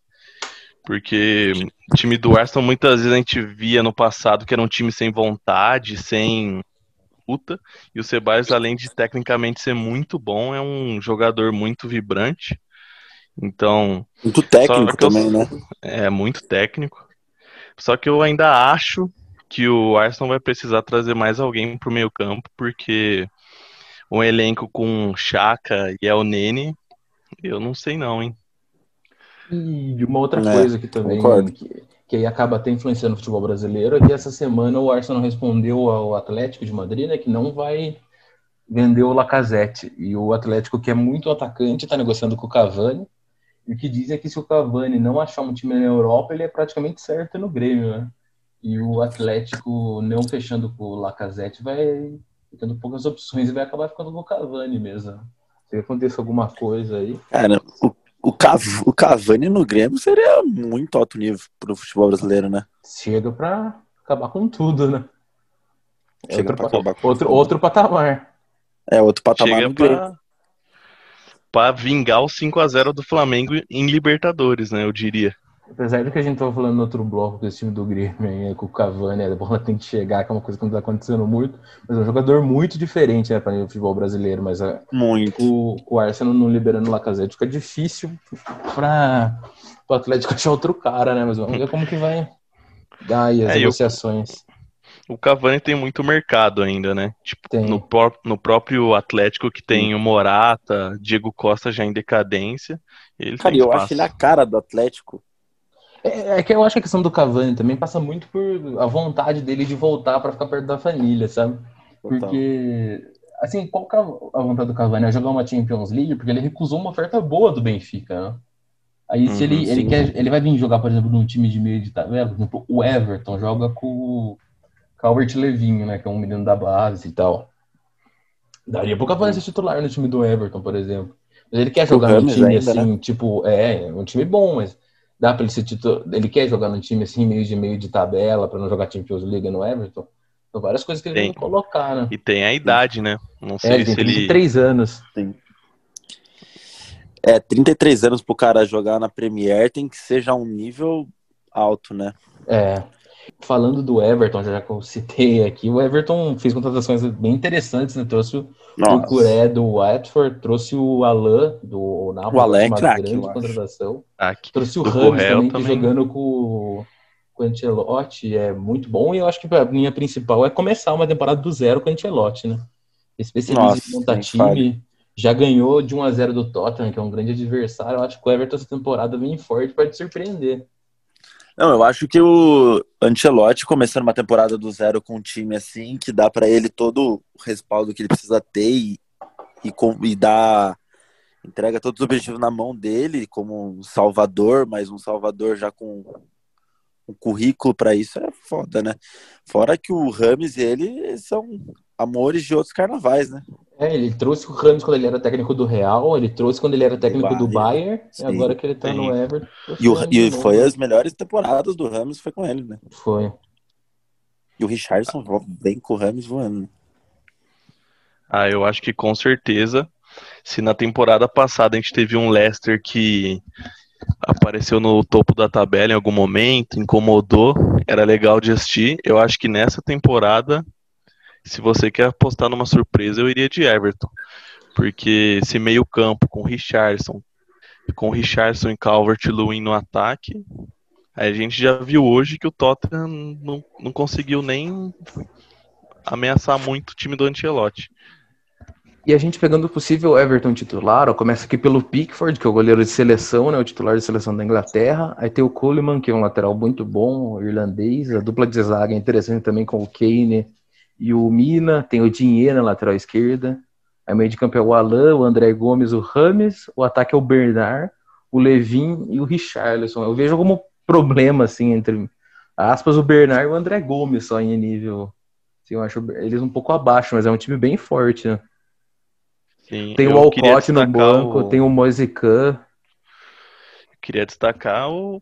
porque o time do Arsenal muitas vezes a gente via no passado que era um time sem vontade, sem luta, e o Ceballos, além de tecnicamente ser muito bom, é um jogador muito vibrante. Então, Muito técnico eu- também, né? é muito técnico. Só que eu ainda acho que o Arsenal vai precisar trazer mais alguém pro meio campo, porque um elenco com Chaka e El Nene, eu não sei não, hein? E uma outra É, coisa que também concordo. que, que aí acaba até influenciando o futebol brasileiro é que essa semana o Arsenal respondeu ao Atlético de Madrid, né, que não vai vender o Lacazette. E o Atlético, que é muito atacante, está negociando com o Cavani. E o que diz é que se o Cavani não achar um time na Europa, ele é praticamente certo no Grêmio, né? E o Atlético não fechando com o Lacazette vai tendo poucas opções e vai acabar ficando com o Cavani mesmo. Se acontecer alguma coisa aí. Cara, o, o, Cav- o Cavani no Grêmio seria muito alto nível pro futebol brasileiro, né? chega pra acabar com tudo, né? É Chega outro, pra pa- acabar com outro, tudo. outro patamar. É outro patamar Chega no Grêmio. pra, pra vingar o 5 a 0 do Flamengo em Libertadores, né, eu diria. Apesar do que a gente tava falando no outro bloco, que esse time do Grêmio aí, com o Cavani, a bola tem que chegar, que é uma coisa que não tá acontecendo muito, mas é um jogador muito diferente, né, para o futebol brasileiro, mas a, Muito. o, o Arsenal não liberando o Lacazette fica difícil para o Atlético achar outro cara, né, mas vamos ver como que vai dar aí as É, eu- negociações. O Cavani tem muito mercado ainda, né? Tipo, Tem. no, pró- no próprio Atlético que tem o Morata, Diego Costa já em decadência, ele Cara, tem eu espaço. acho ele a cara do Atlético. É, é que eu acho que a questão do Cavani também passa muito por a vontade dele de voltar para ficar perto da família, sabe? Porque, assim, qual é a vontade do Cavani? É jogar uma Champions League? Porque ele recusou uma oferta boa do Benfica, né? Aí, se Uhum, ele, ele, quer, ele vai vir jogar, por exemplo, num time de meio de tabela, por exemplo, o Everton joga com o Calvert Levinho, né? Que é um menino da base e tal. Daria pro Cavani ser titular no time do Everton, por exemplo. Mas ele quer jogar num time ainda, assim, tipo, é, é um time bom, mas dá pra ele ser titular. Ele quer jogar num time assim, meio de meio de tabela, pra não jogar Champions League no Everton. São várias coisas que ele Tem. tem que colocar, né? E tem a idade, né? Não É, sei tem se ele. 33 anos. É, 33 anos pro cara jogar na Premier tem que ser já um nível alto, né? É. Falando do Everton, já que eu citei aqui, o Everton fez contratações bem interessantes, né? Trouxe o. Curé do Watford, trouxe o Alain do Napoli, O Alain é uma craque, grande contratação. Aqui. Trouxe o Do Ramos também, também. jogando com, com o Ancelotti é muito bom. E eu acho que a linha principal é começar uma temporada do zero com o Ancelotti, né? Especialista Nossa, em montar time. Já ganhou de 1 a 0 do Tottenham, que é um grande adversário. Eu acho que o Everton essa temporada vem forte para te surpreender. Não, eu acho que o Ancelotti começando uma temporada do zero com um time assim, que dá pra ele todo o respaldo que ele precisa ter e, e, e dá entrega todos os objetivos na mão dele como um salvador, mas um salvador já com um currículo pra isso é foda, né? Fora que o Rames e ele são amores de outros carnavais, né? É, ele trouxe o Ramos quando ele era técnico do Real, ele trouxe quando ele era técnico do Bayern. Bayern, e agora que ele tá sim. no Everton. E, o, e foi as melhores temporadas do Ramos foi com ele, né? Foi. E o Richardson vem com o Ramos voando. Ah, eu acho que com certeza. Se na temporada passada a gente teve um Leicester que apareceu no topo da tabela em algum momento, incomodou, era legal de assistir. Eu acho que nessa temporada, se você quer apostar numa surpresa, eu iria de Everton. Porque esse meio-campo com Richardson, com Richardson e Calvert-Lewin no ataque, a gente já viu hoje que o Tottenham não, não conseguiu nem ameaçar muito o time do Ancelotti. E a gente pegando o possível Everton titular, ó, começa aqui pelo Pickford, que é o goleiro de seleção, né, o titular de seleção da Inglaterra. Aí tem o Coleman, que é um lateral muito bom, irlandês. A dupla de zaga é interessante também com o Kane e o Mina. Tem o Dinheiro na lateral esquerda. Aí o meio de campo é o Alain, o André Gomes, o Rames. O ataque é o Bernard, o Levin e o Richarlison. Eu vejo como problema, assim, entre aspas, o Bernard e o André Gomes só em nível. Assim, eu acho eles um pouco abaixo, mas é um time bem forte, né? Sim, Tem o Alcott no banco, o- tem o Moisican. Queria destacar o,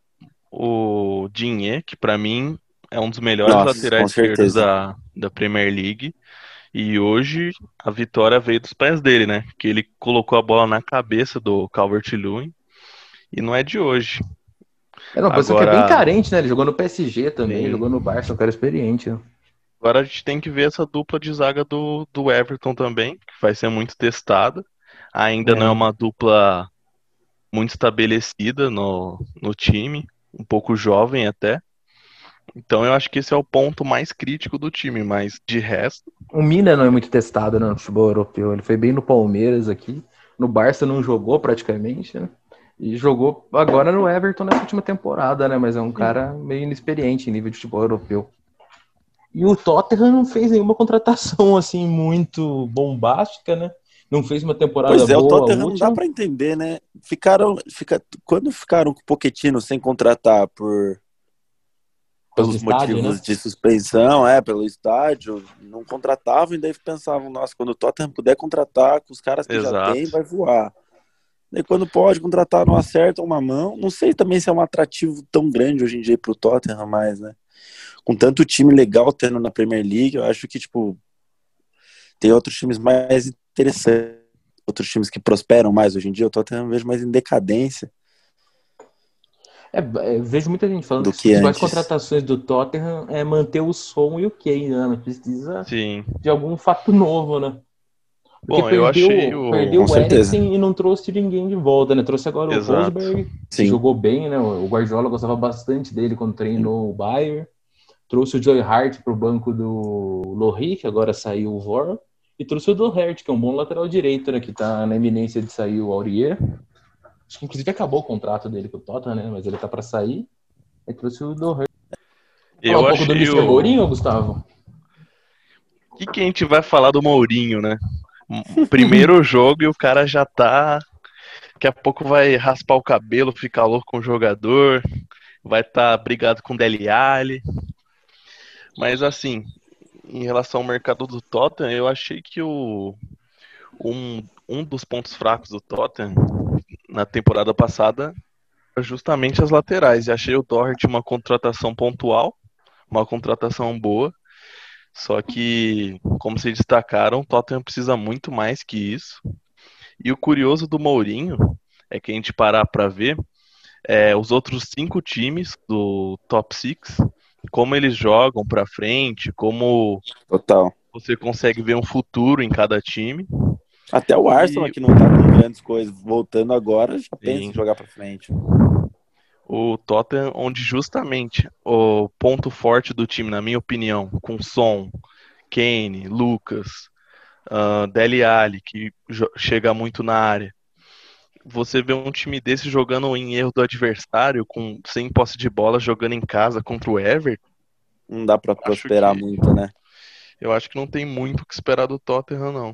o Dinhe, que pra mim é um dos melhores Nossa, laterais esquerdos da, da Premier League. E hoje a vitória veio dos pés dele, né? Que ele colocou a bola na cabeça do Calvert-Lewin. E não é de hoje. É uma posição que é Agora- bem carente, né? Ele jogou no PSG também, Sim. jogou no Barça, um cara experiente. Né? Agora a gente tem que ver essa dupla de zaga do, do Everton também, que vai ser muito testada. Ainda É. não é uma dupla muito estabelecida no, no time, um pouco jovem até. Então eu acho que esse é o ponto mais crítico do time, mas de resto, O Mina não é muito testado né, no futebol europeu. Ele foi bem no Palmeiras aqui. No Barça não jogou praticamente, né? E jogou agora no Everton nessa última temporada, né? Mas é um cara meio inexperiente em nível de futebol europeu. E o Tottenham não fez nenhuma contratação assim muito bombástica, né? Não fez uma temporada Pois é, o boa. a Tottenham não dá pra entender, né? Ficaram, fica, quando ficaram com o Pochettino sem contratar por pelos estádio, motivos né? de suspensão, é, pelo estádio, não contratavam e daí pensavam, nossa, quando o Tottenham puder contratar com os caras que já Exato. tem, vai voar. Daí quando pode contratar, não acerta uma mão. Não sei também se é um atrativo tão grande hoje em dia pro Tottenham mais, né? Com tanto time legal tendo na Premier League, eu acho que, tipo, tem outros times mais interessantes, outros times que prosperam mais hoje em dia. O Tottenham eu vejo mais em decadência. É, é, vejo muita gente falando Do que as que antes. contratações do Tottenham é manter o som e o Kane, né? Mas precisa sim. de algum fato novo, né? Porque Bom, eu achei o- perdeu Com o certeza. Eriksen e não trouxe ninguém de volta, né? Trouxe agora o Exato. Rosberg, que Sim. jogou bem, né? O Guardiola gostava bastante dele quando treinou o Bayern. Trouxe o Joy Hart pro banco do Lohri, que agora saiu o Vor. E trouxe o Doherty, que é um bom lateral direito, né? Que tá na eminência de sair o Aurier. Acho que inclusive acabou o contrato dele com o Tottenham, né? Mas ele tá pra sair. Aí trouxe o Doherty. Eu um pouco do Mr. o... Mourinho, Gustavo? O que, que a gente vai falar do Mourinho, né? Primeiro jogo e o cara já tá. Daqui a pouco vai raspar o cabelo, ficar louco com o jogador, vai estar brigado com o Dele Alli. Mas assim, em relação ao mercado do Tottenham, eu achei que o um, um dos pontos fracos do Tottenham na temporada passada justamente as laterais. E achei o Doherty uma contratação pontual, uma contratação boa. Só que, como se destacaram, o Tottenham precisa muito mais que isso. E o curioso do Mourinho é que a gente parar para ver é, os outros cinco times do top six, como eles jogam para frente, como Total. você consegue ver um futuro em cada time. Até o Arsenal, E- que não tá com grandes coisas, voltando agora, já pensa Sim. em jogar pra frente. O Tottenham, onde justamente o ponto forte do time, na minha opinião, com Son, Kane, Lucas, uh, Dele Alli, que chega muito na área. Você vê um time desse jogando em erro do adversário, com sem posse de bola, jogando em casa contra o Everton, Não dá pra prosperar que- muito, né? eu acho que não tem muito o que esperar do Tottenham, não.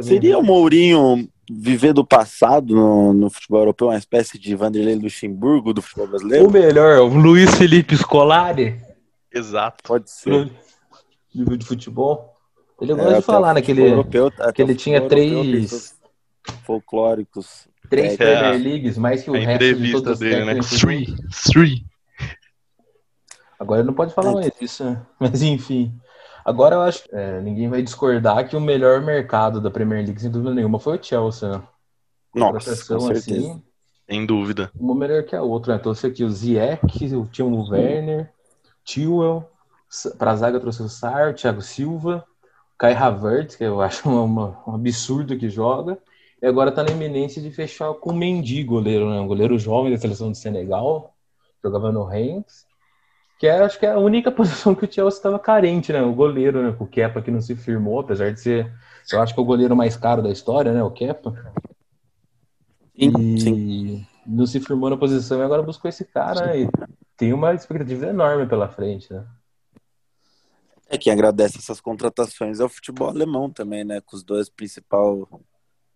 Seria o Mourinho viver do passado no, no futebol europeu, uma espécie de Vanderlei Luxemburgo do futebol brasileiro? O melhor, o Luiz Felipe Scolari, Exato. Pode ser. no nível de futebol. Ele É, gosta de falar, o né? Que futebol ele, europeu- que ele tinha três- folclóricos. três É, Premier Leagues, mais que o resto de dele, né? Three, three. Agora ele não pode falar mais disso, né? Mas enfim. Agora eu acho que é, ninguém vai discordar que o melhor mercado da Premier League, sem dúvida nenhuma, foi o Chelsea. Né? Nossa, com certeza. assim, Sem dúvida. uma melhor que a outra. Né? Trouxe aqui o Ziyech, o Timo Werner, Tewell, para a zaga trouxe o Sar, o Thiago Silva, o Kai Havertz, que eu acho uma- uma- um absurdo que joga, e agora está na iminência de fechar com o Mendy, goleiro, né? um goleiro jovem da seleção do Senegal, jogava no Reims, que é, acho que é a única posição que o Chelsea estava carente, né? O goleiro, né? O Kepa que não se firmou, apesar de ser, eu acho que é o goleiro mais caro da história, né? O Kepa. Sim, E sim. não se firmou na posição e agora buscou esse cara né? e tem uma expectativa enorme pela frente, né? É quem agradece essas contratações é o futebol alemão também, né? Com os dois principais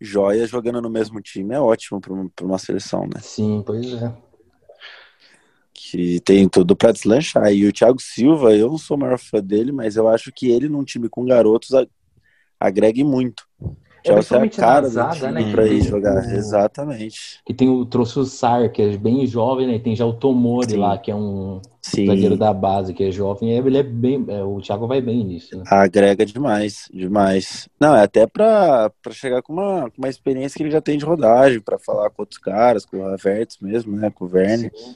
joias jogando no mesmo time. É ótimo para uma, uma seleção, né? Sim, pois é. Que tem tudo para deslanchar. E o Thiago Silva, eu não sou o maior fã dele, mas eu acho que ele num time com garotos agregue muito. É, Chelsea é a cara né, pra ir jogar. O... Exatamente. E tem o, trouxe o Sar, que é bem jovem, né? E tem já o Tomori Sim. lá, que é um Sim. zagueiro da base, que é jovem. Ele é bem. É, o Thiago vai bem nisso. Né? Agrega demais, demais. Não, é até pra, pra chegar com uma, uma experiência que ele já tem de rodagem, pra falar com outros caras, com o Avertes mesmo, né? Com o Verne. Sim.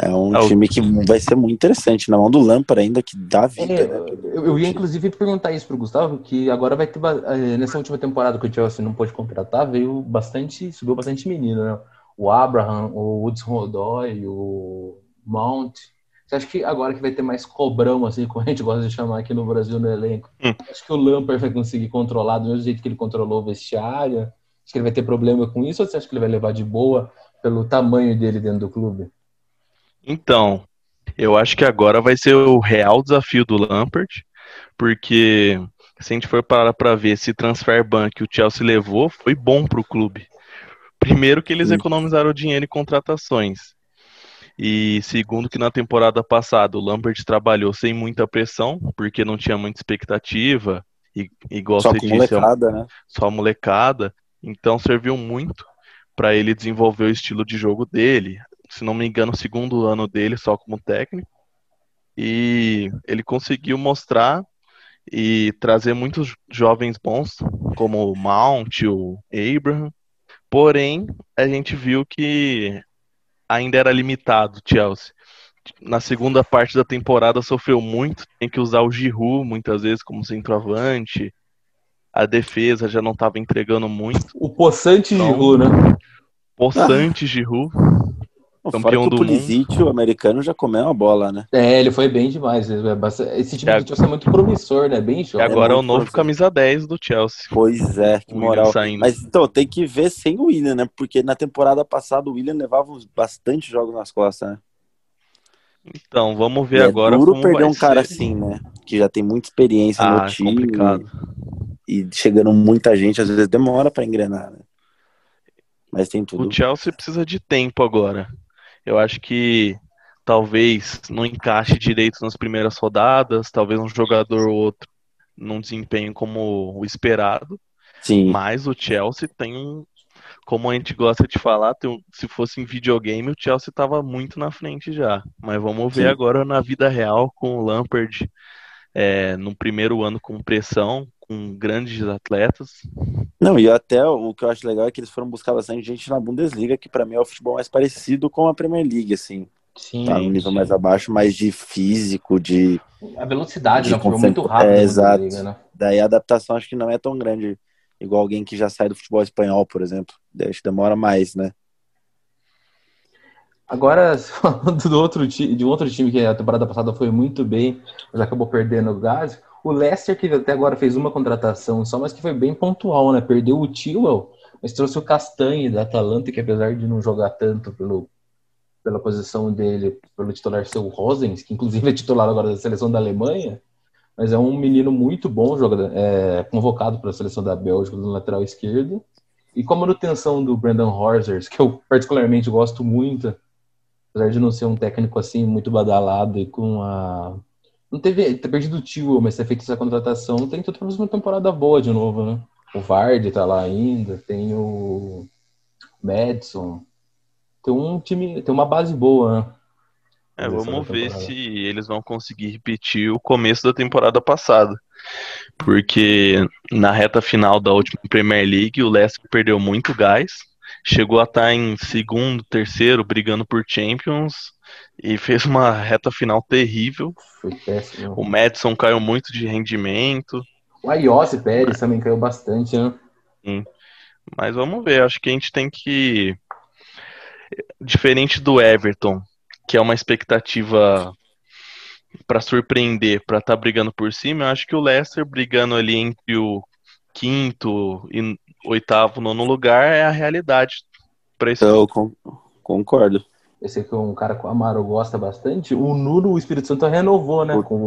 É um é time que vai ser muito interessante, na mão do Lampard ainda, que dá vida. É, né? eu, eu, ia inclusive perguntar isso pro Gustavo, que agora vai ter, eh, nessa última temporada que o Chelsea não pôde contratar, veio bastante, subiu bastante menino, né? O Abraham, o Woods Rodoy, o Mount. Você acha que agora que vai ter mais cobrão, assim, como a gente gosta de chamar aqui no Brasil no elenco, hum. acho que o Lampard vai conseguir controlar do mesmo jeito que ele controlou o vestiário? Acho que ele vai ter problema com isso ou você acha que ele vai levar de boa pelo tamanho dele dentro do clube? Então, eu acho que agora vai ser o real desafio do Lampard, porque se a gente for parar para ver esse transfer ban que o Chelsea levou, foi bom para o clube. Primeiro que eles economizaram dinheiro em contratações. E segundo que na temporada passada o Lampard trabalhou sem muita pressão, porque não tinha muita expectativa, e igual só você disse, é molecada, né? só molecada. Então serviu muito para ele desenvolver o estilo de jogo dele, se não me engano, o segundo ano dele só como técnico. E ele conseguiu mostrar e trazer muitos jovens bons, como o Mount, o Abraham. Porém, a gente viu que ainda era limitado o Chelsea. Na segunda parte da temporada sofreu muito, tem que usar o Giroud muitas vezes como centroavante. A defesa já não estava entregando muito. O possante então, Giroud, né? Possante Giroud. Campeão do Pulisic, mundo. o americano já comeu uma bola, né? É, ele foi bem demais. É Esse time é, do Chelsea é muito promissor, né? Bem jovem. E agora é, é o novo camisa 10 do Chelsea. Pois é, que moral. Mas então, tem que ver sem o William, né? Porque na temporada passada o William levava bastante jogos nas costas, né? Então, vamos ver e agora. É duro perder um cara assim, né? Que já tem muita experiência ah, no time. É complicado. E chegando muita gente, às vezes demora para engrenar, né? Mas tem tudo. O Chelsea precisa de tempo agora. Eu acho que talvez não encaixe direito nas primeiras rodadas, talvez um jogador ou outro não desempenhe como o esperado. Sim. Mas o Chelsea tem um. Como a gente gosta de falar, um, se fosse em videogame, o Chelsea estava muito na frente já. Mas vamos ver Sim. agora na vida real com o Lampard é, no primeiro ano com pressão, com grandes atletas. Não, e até o que eu acho legal é que eles foram buscar bastante gente na Bundesliga, que para mim é o futebol mais parecido com a Premier League, assim. Sim. Tá um nível mais abaixo, mais de físico, de. A velocidade, de né? Foi muito rápido. É, exato. Né? Daí a adaptação acho que não é tão grande, igual alguém que já sai do futebol espanhol, por exemplo. Acho que demora mais, né? Agora, falando do outro, de um outro time que a temporada passada foi muito bem, mas acabou perdendo o Gás, o Leicester, que até agora fez uma contratação só, mas que foi bem pontual, né? Perdeu o Tewell, mas trouxe o Castanhe da Atalanta, que apesar de não jogar tanto pelo, pela posição dele, pelo titular ser o Rosens, que inclusive é titular agora da seleção da Alemanha, mas é um menino muito bom, jogador, é, convocado para a seleção da Bélgica no lateral esquerdo. E com a manutenção do Brandon Horsers, que eu particularmente gosto muito, apesar de não ser um técnico assim muito badalado e com a não teve. Ter perdido o tio, mas ter feito essa contratação, tem tudo para uma temporada boa de novo, né? O Vardy tá lá ainda, tem o Madison. Tem um time, tem uma base boa, né? É, vamos ver se eles vão conseguir repetir o começo da temporada passada. Porque na reta final da última Premier League, o Leicester perdeu muito gás. Chegou a estar tá em segundo, terceiro, brigando por Champions e fez uma reta final terrível. Foi péssimo. O Madison caiu muito de rendimento. O Ayose Pérez também caiu bastante, né? Sim. Mas vamos ver, acho que a gente tem que. Diferente do Everton, que é uma expectativa para surpreender, para estar tá brigando por cima, eu acho que o Leicester brigando ali entre o quinto e oitavo, nono lugar é a realidade para esse. Eu concordo. Eu sei que um cara que o Amaro gosta bastante. O Nuno, o Espírito Santo renovou, né? Com o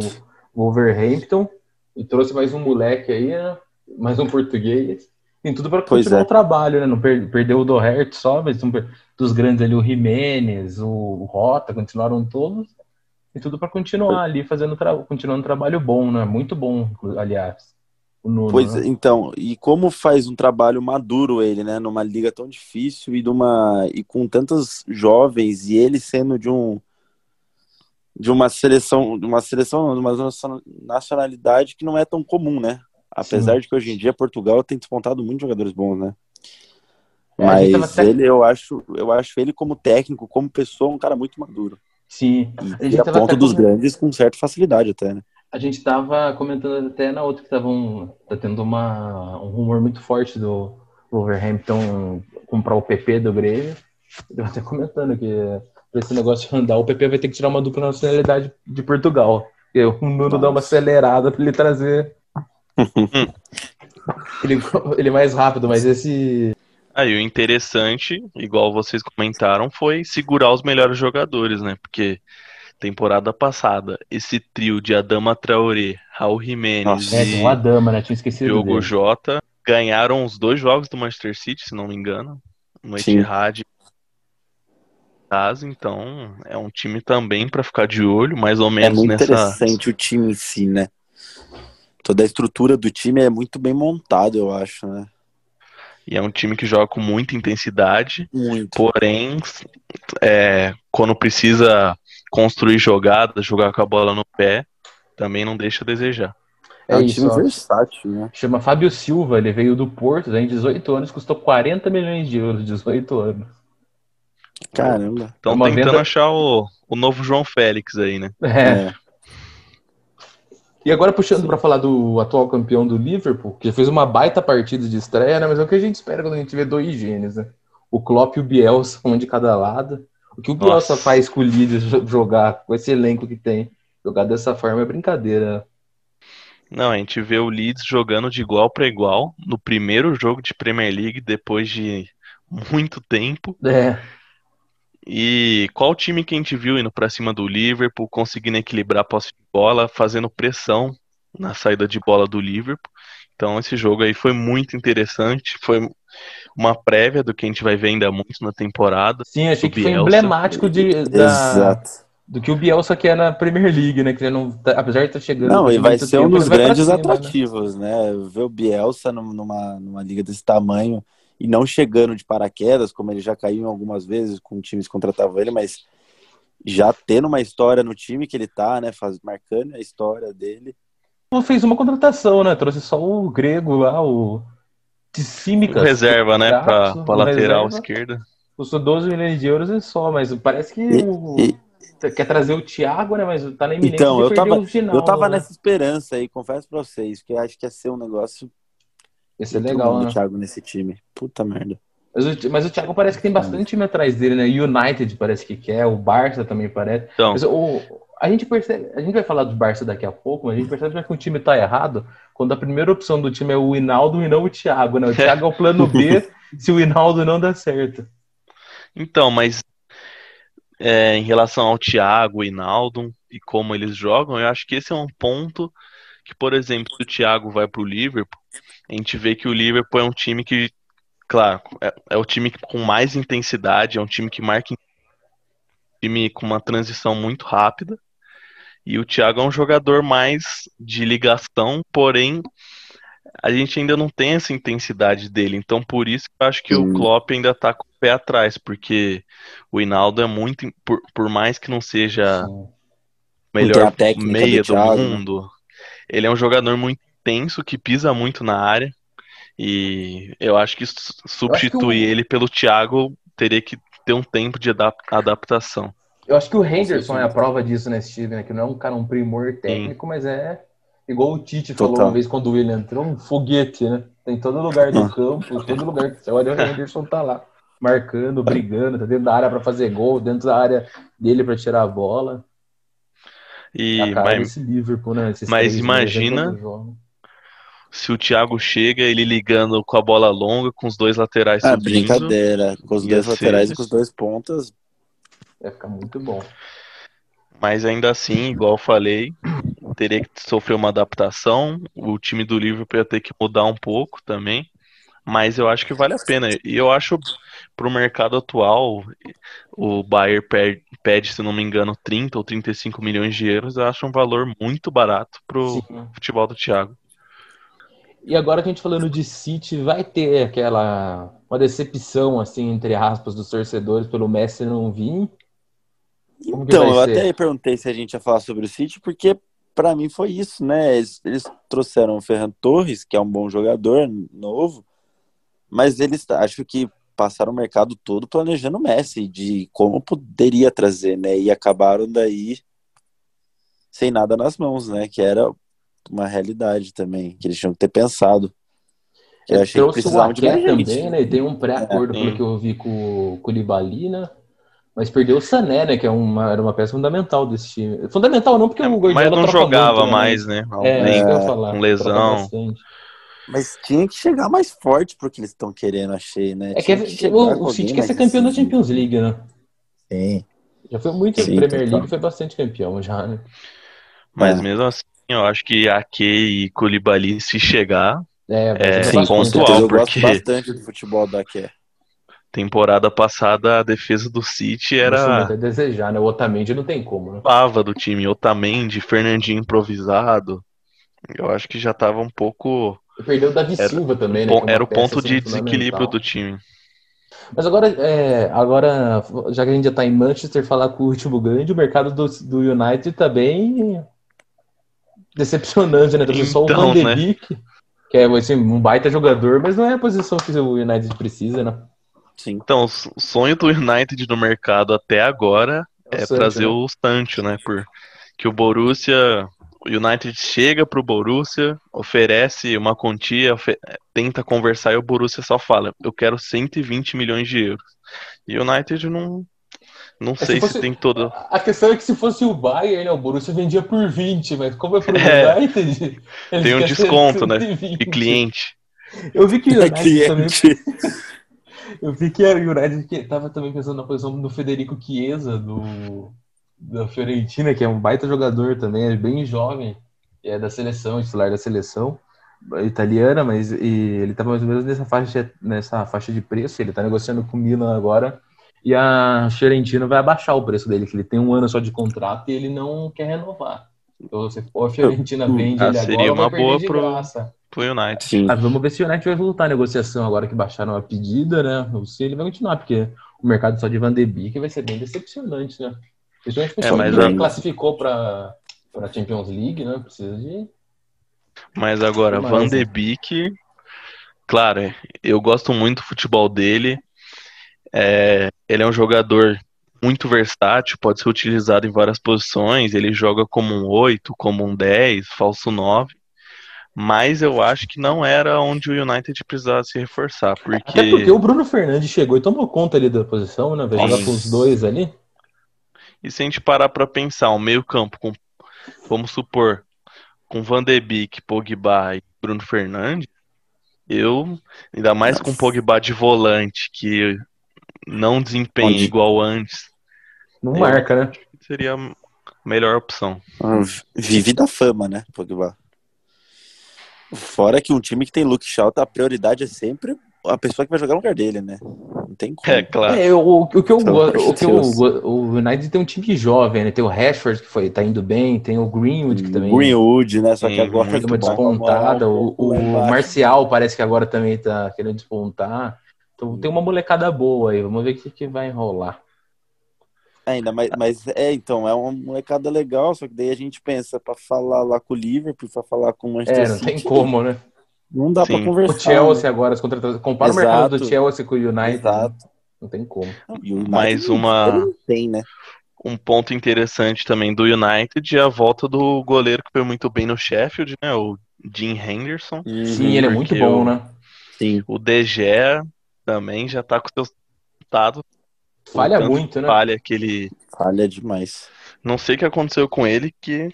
Wolverhampton. E trouxe mais um moleque aí, né? Mais um português. Tem tudo para continuar é. o trabalho, né? Não per- perdeu o Doherty só, mas per- dos grandes ali, o Jimenez, o, o Rota, continuaram todos. Tem tudo para continuar ali, fazendo tra... continuando um trabalho bom, né? Muito bom, aliás. Nuno, Pois né? então, e como faz um trabalho maduro ele, né, numa liga tão difícil e numa e com tantos jovens e ele sendo de um de uma seleção, de uma seleção, de uma nacion- nacionalidade que não é tão comum, né? Apesar de que hoje em dia Portugal tem despontado muitos jogadores bons, né? É, a tava Mas ele, eu acho, eu acho ele como técnico, como pessoa, um cara muito maduro. Sim. E A tava ponto dos grandes com certa facilidade até, né? A gente tava comentando até na outra que tava um, tá tendo uma, um rumor muito forte do Wolverhampton comprar o PP do Grêmio. Eu até comentando que pra esse negócio andar, o PP vai ter que tirar uma dupla nacionalidade de Portugal. Porque o Nuno dá uma acelerada pra ele trazer. ele, ele é mais rápido, mas esse. Aí o interessante, igual vocês comentaram, foi segurar os melhores jogadores, né? Porque temporada passada, esse trio de Adama Traoré, Raul Jimenez Nossa, É, e tem uma dama, né? Tinha esquecido Diogo dele. Jota ganharam os dois jogos do Manchester City, se não me engano, no. Etihad. Então é um time também para ficar de olho, mais ou É menos muito nessa. interessante o time em si, né? Toda a estrutura do time é muito bem montado, eu acho, né? E é um time que joga com muita intensidade, Muito. porém, é, quando precisa construir jogadas, jogar com a bola no pé, também não deixa a desejar. É, É um isso, time versátil, né? Chama Fábio Silva, ele veio do Porto, tem 18 anos, custou 40 milhões de euros, 18 anos. Caramba. Então Uma tentando venda- achar o, o novo João Félix aí, né? É. É. E agora puxando para falar do atual campeão do Liverpool, que fez uma baita partida de estreia, né? Mas é o que a gente espera quando a gente vê dois gênios, né? O Klopp e o Bielsa, um de cada lado. O que o Bielsa faz com o Leeds jo- jogar, com esse elenco que tem, jogar dessa forma é brincadeira. Não, a gente vê o Leeds jogando de igual para igual no primeiro jogo de Premier League depois de muito tempo. É, E qual time que a gente viu indo pra cima do Liverpool, conseguindo equilibrar a posse de bola, fazendo pressão na saída de bola do Liverpool. Então esse jogo aí foi muito interessante, foi uma prévia do que a gente vai ver ainda muito na temporada. sim, achei que foi Bielsa. emblemático de, da, Exato. do que o Bielsa quer na Premier League, né? Que ele não, tá- apesar de estar chegando. Não, e vai ser um tempo, dos vai pra grandes cima, né? atrativos, né? Ver o Bielsa num- numa, numa liga desse tamanho e não chegando de paraquedas, como ele já caiu algumas vezes com times que contratavam ele, mas já tendo uma história no time que ele tá, né? Faz, marcando a história dele. Não fez uma contratação, né? Trouxe só o grego lá, o Tsimikas. Reserva, né, pra, Braço, pra lateral reserva. esquerda. Custou 12 milhões de euros e só, mas parece que E- o... e- quer trazer o Thiago, né? Mas tá na iminência Então, de eu tava, o final. eu tava né? nessa esperança aí, confesso pra vocês, que eu acho que ia ser um negócio Esse é muito legal, né? Thiago nesse time. Puta merda. Mas o, mas o Thiago parece que tem bastante time atrás dele, né? O United parece que quer, o Barça também parece. Então, Mas o, a gente percebe, a gente vai falar do Barça daqui a pouco, mas a gente percebe que o time tá errado quando a primeira opção do time é o Hinaldo e não o Thiago, né? O Thiago é o plano B se o Hinaldo não der certo. então, mas é, em relação ao Thiago e Naldo e como eles jogam, eu acho que esse é um ponto que, por exemplo, se o Thiago vai pro Liverpool, a gente vê que o Liverpool é um time que, claro, é, é o time com mais intensidade, é um time que marca, um time com uma transição muito rápida. E o Thiago é um jogador mais de ligação, porém a gente ainda não tem essa intensidade dele. Então por isso que eu acho que Sim. o Klopp ainda tá com o pé atrás, porque o Hinaldo é muito, por, por mais que não seja o tem melhor meia do do, mundo, ele é um jogador muito intenso que pisa muito na área. E eu acho que su- substituir o- ele pelo Thiago teria que ter um tempo de adap- adaptação. Eu acho que o Henderson é a prova disso nesse time, né? Que não é um cara, um primor técnico, mas é igual o Tite falou Total. uma vez quando o William entrou, um foguete, né? Tem todo lugar do Ah. campo, todo lugar que você olha, o Henderson tá lá, marcando, brigando, tá dentro da área pra fazer gol, dentro da área dele pra tirar a bola. E, a cara mas Liverpool, né? Esses mas imagina-. Se o Thiago chega, ele ligando com a bola longa, com os dois laterais Ah, subindo, brincadeira. Com os Ia dois ser- laterais e com os dois pontas. Vai ficar muito bom. mas ainda assim, igual eu falei, teria que sofrer uma adaptação. O time do Liverpool ia ter que mudar um pouco também. Mas eu acho que vale a pena. E eu acho pro mercado atual, o Bayern pede, pede, se não me engano, 30 ou 35 milhões de euros. Eu acho um valor muito barato pro Sim. futebol do Thiago. E agora que a gente falando de City, vai ter aquela uma decepção assim entre aspas dos torcedores pelo Messi não vir. Como Então, eu ser? até perguntei se a gente ia falar sobre o City, porque pra mim foi isso, né? Eles, eles trouxeram o Ferran Torres, que é um bom jogador, novo, mas eles acho que passaram o mercado todo planejando o Messi, de como poderia trazer, né? E acabaram daí sem nada nas mãos, né? Que era uma realidade também, que eles tinham que ter pensado. Que eu achei que Trouxe o precisavam de Aké mais gente. também, né? E tem um pré-acordo, É, pelo que eu vi com o Koulibaly, né? Mas perdeu o Sané, né? Que é uma, era uma peça fundamental desse time. Fundamental não, porque o Guardiola Mas não jogava muito, né? mais, né? É, Nem que eu ia falar. com lesão. bastante. Mas tinha que chegar mais forte pro que eles estão querendo, achei, né? É que, Tinha é- o, o City quer ser campeão da. Champions League, né? Sim. Já foi muito Sim, Premier. League, foi bastante campeão já, né? Mas É. mesmo assim, eu acho que Ake e Koulibaly, se chegar, É, É, sim, pontual, eu porque- gosto bastante do futebol da Ké. temporada passada a defesa do City era a desejar, né? O Otamendi não tem como, né? pava do time. Otamendi, Fernandinho improvisado. Eu acho que já tava um pouco. Perdeu o Davi Era Silva também, né? É Era o ponto de desequilíbrio do time. Mas agora, é, agora, já que a gente já tá em Manchester, falar com o último grande, o mercado do, do United tá bem decepcionante, né? Trouxe só o Então, Van de né? Beek, que é assim, um baita jogador, mas não é a posição que o United precisa, né? Sim. Então, o sonho do United no mercado até agora É o é Sancho, trazer né? o Sancho, né? Por que o Borussia, o United chega pro Borussia, oferece uma quantia, ofe- tenta conversar e o Borussia só fala: "Eu quero 120 milhões de euros". E o United não não se sei fosse- se tem todo A questão é que se fosse o Bayern, né, o Borussia vendia por 20, mas como é pro É. United, Tem um desconto, né, 120. de cliente. Eu vi que o É United também cliente. Eu vi que o United que tava também pensando na posição do Federico Chiesa, do, da Fiorentina, que é um baita jogador também, é bem jovem, é da seleção, titular da seleção italiana, mas e ele tá mais ou menos nessa faixa, nessa faixa de preço, ele tá negociando com o Milan agora, e a Fiorentina vai abaixar o preço dele, que ele tem um ano só de contrato e ele não quer renovar. Então, se for a Fiorentina vende Ah, ele seria agora, uma vai perder boa de pro- graça. Pro United. Sim. Ah, vamos ver se o United vai voltar a negociação agora que baixaram a pedida, né? Ou se ele vai continuar, porque o mercado só de Van de Beek vai ser bem decepcionante, né? Principalmente pro É, mas a- classificou para a Champions League, né? Precisa de. Mas agora, Van de Beek, claro, é, eu gosto muito do futebol dele. É, ele é um jogador muito versátil, pode ser utilizado em várias posições. Ele joga como um 8, como um 10, falso 9. Mas eu acho que não era onde o United precisava se reforçar, Até porque porque o Bruno Fernandes chegou e tomou conta ali da posição, né? Vai jogar com os dois ali. E se a gente parar pra pensar, um meio-campo com, vamos supor, com Van de Beek, Pogba e Bruno Fernandes, eu, ainda mais com Pogba de volante, que não desempenha Onde- igual antes, Não Eu- marca, né? seria a melhor opção. Ah, Vive da fama, né, Pogba? Fora que um time que tem Luke Shaw, a prioridade é sempre a pessoa que vai jogar no lugar dele, né? Não tem como. É, claro. É, o, o que eu amor o que eu, o United tem um time jovem, né? Tem o Rashford que foi, tá indo bem, tem o Greenwood que também Greenwood, né? Só que Sim, agora deu uma tá despontada. um O, o. Marcial parece que agora também tá querendo despontar. Então tem uma molecada boa aí. Vamos ver o que, que vai rolar. Ainda, mas, mas é, então, é uma molecada legal, só que daí a gente pensa pra falar lá com o Liverpool, pra falar com o Manchester É, não City. tem como, né? Não dá pra conversar. O Chelsea agora, as contratações. Compara o mercado do Exato. Chelsea com o né? United. Exato. Não tem como. E Mais uma- tem, né? Um ponto interessante também do United é a volta do goleiro que foi muito bem no Sheffield, né? O Dean Henderson. Sim, ele é muito bom, o- né? Sim. O Gea também já tá com seus resultados. Falha muito, né? Falha que ele. Falha demais. Não sei o que aconteceu com ele, que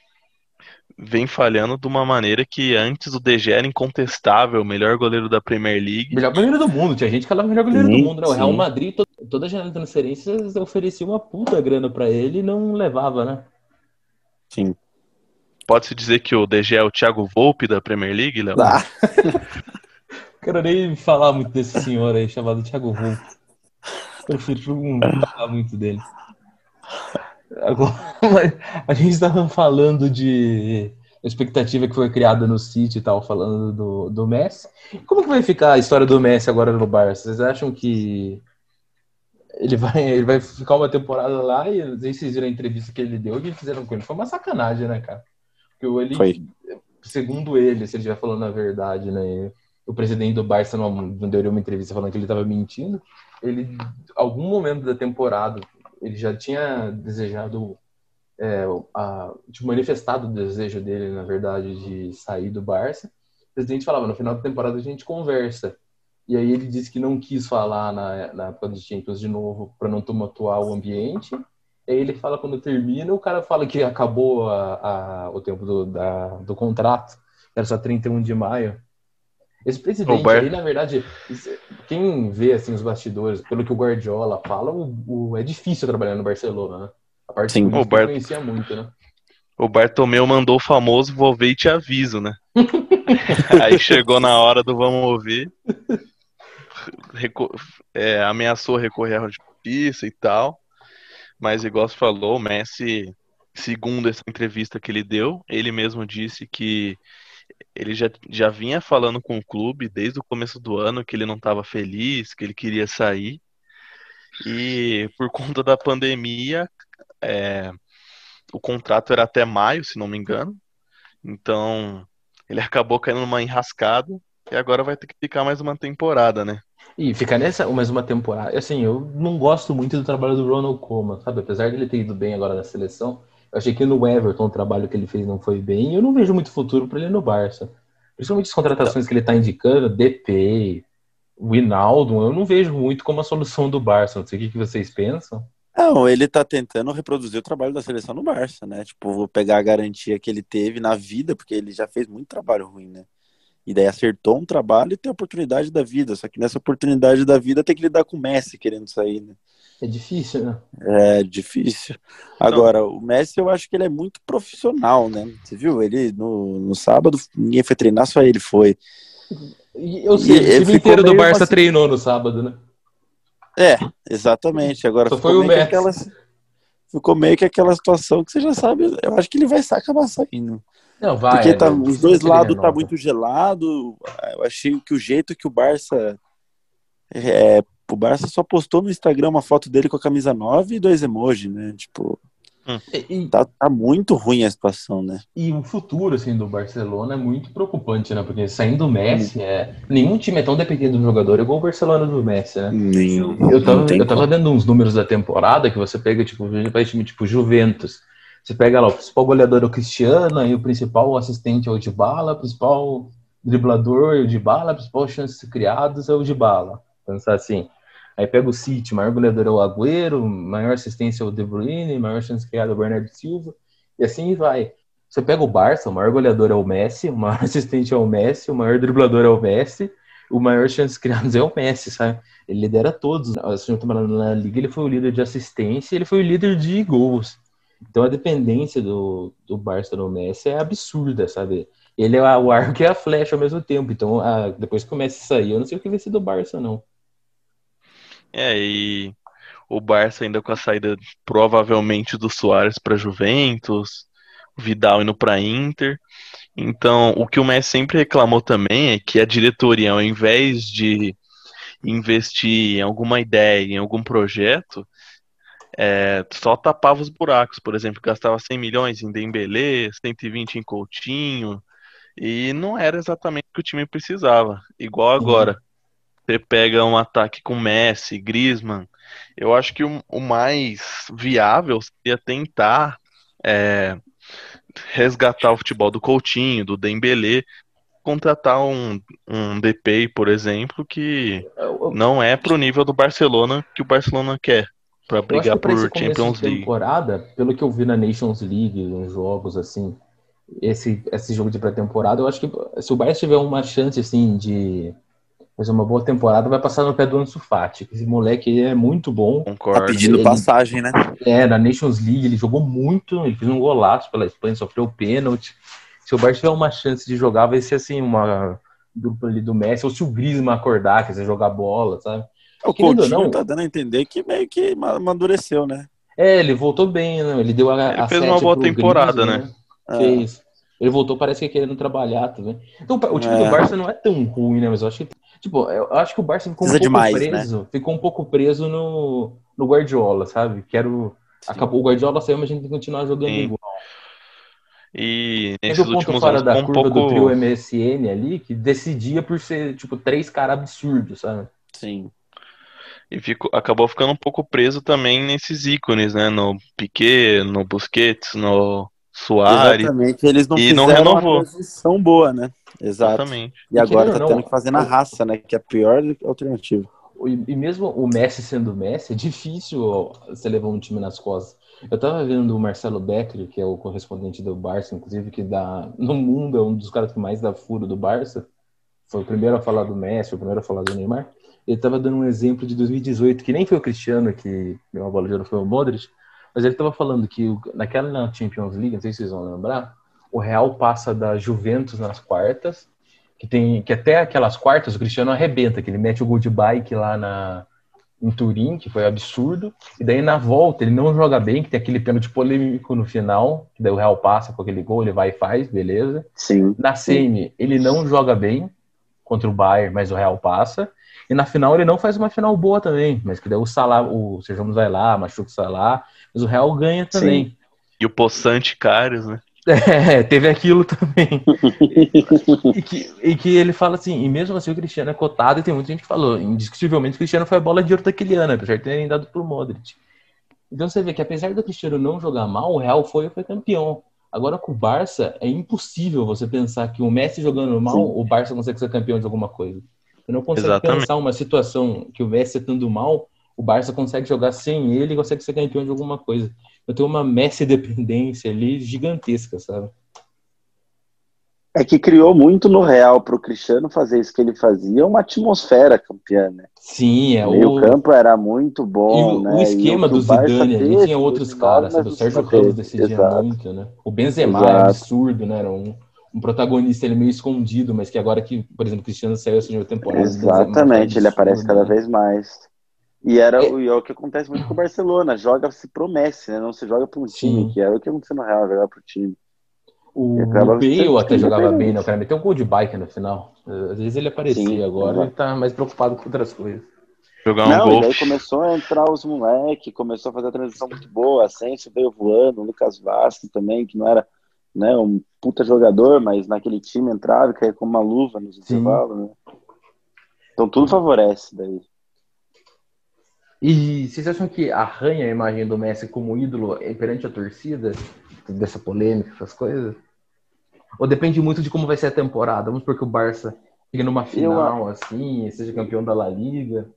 vem falhando de uma maneira que antes o De Gea era incontestável, o melhor goleiro da Premier League. Melhor goleiro do mundo. Tinha gente que falava melhor goleiro Sim, do mundo, né? O Real. Madrid, to- toda a janela de transferências oferecia uma puta grana pra ele e não levava, né? Sim. Pode-se dizer que o De Gea é o Thiago Volpe da Premier League, Léo? Ah, quero nem falar muito desse senhor aí chamado Thiago Volpe. Prefiro não falar muito dele. Agora, a gente estava falando de expectativa que foi criada no City e tal, falando do, do Messi. Como que vai ficar a história do Messi agora no Barça? Vocês acham que ele vai, ele vai ficar uma temporada lá e não sei se vocês viram a entrevista que ele deu, que fizeram com ele. Foi uma sacanagem, né, cara? Porque ele, foi. segundo ele, se ele estiver falando a verdade, né? O presidente do Barça não, não deu uma entrevista falando que ele estava mentindo. Ele, algum momento da temporada, ele já tinha desejado é, a, manifestado o desejo dele, na verdade, de sair do Barça. O presidente falava, no final da temporada a gente conversa. E aí ele disse que não quis falar na, na época dos Champions de novo para não tumultuar o ambiente. E aí ele fala quando termina, o cara fala que acabou a, a, o tempo do, da, do contrato, era só 31 de maio. Esse presidente aí, na verdade, quem vê assim os bastidores, pelo que o Guardiola fala, o, o é difícil trabalhar no Barcelona, né? A parte Sim, o Bart... conhecia muito, né? O Bartomeu mandou o famoso vou ver e te aviso, né? Aí chegou na hora do vamos ouvir. Reco... É, ameaçou recorrer à justiça e tal. Mas igual você falou, o Messi, segundo essa entrevista que ele deu, ele mesmo disse que ele já, já vinha falando com o clube desde o começo do ano que ele não estava feliz, que ele queria sair. E por conta da pandemia, é, o contrato era até maio, se não me engano. Então, ele acabou caindo numa enrascada e agora vai ter que ficar mais uma temporada, né? E ficar nessa mais uma temporada. Assim, eu não gosto muito do trabalho do Ronald Koeman, sabe? Apesar de ele ter ido bem agora na seleção, eu achei que no Everton o trabalho que ele fez não foi bem e eu não vejo muito futuro para ele no Barça. Principalmente as contratações que ele está indicando, DP, Winaldo, eu não vejo muito como a solução do Barça. Não sei o que, que vocês pensam. Não, ele tá tentando reproduzir o trabalho da seleção no Barça, né? Tipo, vou pegar a garantia que ele teve na vida, porque ele já fez muito trabalho ruim, né? E daí acertou um trabalho e tem a oportunidade da vida. Só que nessa oportunidade da vida tem que lidar com o Messi querendo sair, né? É difícil, né? É difícil. Agora, Não. o Messi eu acho que ele é muito profissional, né? Você viu? Ele no, no sábado, ninguém foi treinar, só ele foi. Eu sei, e o time inteiro do Barça treinou no sábado, né? É, exatamente. Agora Só foi o Messi. Aquela, ficou meio que aquela situação que você já sabe. Eu acho que ele vai acabar saindo. Não, vai. Porque tá, é, os dois lados tá muito gelado. Eu achei que o jeito que o Barça. É, o Barça só postou no Instagram uma foto dele com a camisa 9 e dois emojis, né? Tipo. Hum. E, tá, tá, muito ruim a situação, né? E o futuro, assim, do Barcelona é muito preocupante, né? Porque saindo do Messi, é... nenhum time é tão dependente do jogador igual o Barcelona do Messi, né? Nenhum. Eu tava, eu tava vendo uns números da temporada que você pega, tipo, vai time tipo Juventus. Você pega lá, o principal goleador é o Cristiano, aí o principal assistente é o Dybala, o principal driblador é o Dybala, o principal chances criados é o Dybala. Pensar assim. Aí pega o City, maior goleador é o Agüero, maior assistência é o De Bruyne, maior chance criada é o Bernardo Silva, e assim vai. Você pega o Barça, o maior goleador é o Messi, o maior assistente é o Messi, o maior driblador é o Messi, o maior chance criadas é o Messi, sabe? Ele lidera todos. Na Liga ele foi o líder de assistência, ele foi o líder de gols. Então a dependência do, do Barça no Messi é absurda, sabe? Ele é o arco e a flecha ao mesmo tempo. Então, a, depois que o Messi sair, eu não sei o que vai ser do Barça, não. É, e o Barça ainda com a saída provavelmente do Soares para Juventus, o Vidal indo para Inter. Então, o que o Messi sempre reclamou também é que a diretoria, ao invés de investir em alguma ideia, em algum projeto, é, só tapava os buracos. Por exemplo, gastava 100 milhões em Dembélé, 120 em Coutinho, e não era exatamente o que o time precisava. Igual agora. Você pega um ataque com Messi, Griezmann. Eu acho que o, o mais viável seria tentar é, resgatar o futebol do Coutinho, do Dembélé, contratar um, um DP, por exemplo, que não é pro nível do Barcelona que o Barcelona quer para brigar por Champions League. temporada, pelo que eu vi na Nations League, nos jogos assim, esse esse jogo de pré-temporada, eu acho que se o Barça tiver uma chance assim de fazer uma boa temporada, vai passar no pé do Ansu Fati. Esse moleque é muito bom. Concordo. Tá pedindo ele, passagem, né? É, na Nations League ele jogou muito, ele fez um golaço pela Espanha, sofreu pênalti. Se o Barça tiver uma chance de jogar, vai ser assim, uma, grupo ali do Messi, ou se o Griezmann acordar, quiser jogar bola, sabe? O Coutinho não- tá dando a entender que meio que ma- amadureceu, né? É, ele voltou bem, né? Ele deu a, Ele a fez uma boa temporada, Griezmann, né? É. Fez. Ele voltou, parece que querendo trabalhar também. Então, o time É. do Barça não é tão ruim, né? Mas eu acho que, tipo, eu acho que o Barça ficou um pouco demais, né? preso. Ficou um pouco preso no, no Guardiola, sabe? Quero. Acabou, o Guardiola saiu, mas a gente tem que continuar jogando Sim. igual. E Teve nesses o ponto fora anos da um curva do pouco. trio MSN ali, que decidia por ser, tipo, três caras absurdos, sabe? Sim. E ficou, acabou ficando um pouco preso também nesses ícones, né? No Piquet, no Busquets, no Soares. Exatamente. Eles não E fizeram não renovou. uma transição boa, né? Exato. Exatamente. E agora tá ou tendo não, que fazer na raça, né? Que é a pior alternativa. E, e mesmo o Messi sendo o Messi, é difícil você levar um time nas costas. Eu tava vendo o Marcelo Becker, que é o correspondente do Barça, inclusive, que dá no mundo é um dos caras que mais dá furo do Barça. Foi o primeiro a falar do Messi, o primeiro a falar do Neymar. Ele tava dando um exemplo de 2018, que nem foi o Cristiano que deu uma bola de ouro, foi o Modric, mas ele tava falando que naquela Champions League, não sei se vocês vão lembrar, o Real passa da Juventus nas quartas, que tem que até aquelas quartas o Cristiano arrebenta, que ele mete o gol de bike lá na em Turim, que foi absurdo, e daí na volta ele não joga bem, que tem aquele pênalti polêmico no final, que daí o Real passa com aquele gol, ele vai e faz, beleza. Sim. Na semi, ele não joga bem contra o Bayern, mas o Real passa. E na final ele não faz uma final boa também, mas que daí o Salah, o Ramos vai lá, machuca o Salah, mas o Real ganha também. E o Poçante Caros, né? É, teve aquilo também. e, que, e que ele fala assim, e mesmo assim o Cristiano é cotado, e tem muita gente que falou, indiscutivelmente o Cristiano foi a bola de ouro daquele ano, apesar de terem dado pro Modric. Então você vê que apesar do Cristiano não jogar mal, o Real foi foi campeão. Agora com o Barça, é impossível você pensar que o Messi jogando mal, Sim. o Barça consegue ser campeão de alguma coisa. Você não consegue Exatamente. pensar uma situação que o Messi estando mal, o Barça consegue jogar sem ele e consegue ser campeão de alguma coisa. Eu tenho uma Messi dependência ali gigantesca, sabe? É que criou muito no Real pro Cristiano fazer isso que ele fazia, uma atmosfera campeã, né? Sim, é o o, campo era muito e bom, o, né? o esquema E o do o Zidane ali tinha outros caras, sabe? O Sérgio Ramos decidia Exato. muito, né? O Benzema é Exato. absurdo, né? Era um, um protagonista ele meio escondido, mas que agora que, por exemplo, o Cristiano saiu essa última temporada. o Benzema foi Exatamente, ele aparece cada né? vez mais. E era É. o, e é o que acontece muito com o Barcelona, joga-se pro Messi, né? Não se joga para um time, Sim. que era o que aconteceu no Real, jogar pro time. O, E acaba o Bale até jogava bem, né? O cara meteu um gol de bike no final. Às vezes ele aparecia, Sim, agora ele tá mais preocupado com outras coisas. Jogar um Não, e daí golfe. começou a entrar os moleques, começou a fazer a transição muito boa, Asensio veio voando, o Lucas Vasco também, que não era né, um puta jogador, mas naquele time entrava e caía como uma luva nos intervalos, né? Então tudo favorece daí. E vocês acham que arranha a imagem do Messi como ídolo perante a torcida? Dessa polêmica, essas coisas? Ou depende muito de como vai ser a temporada? Vamos supor que o Barça chegue numa final, assim, seja campeão da La Liga.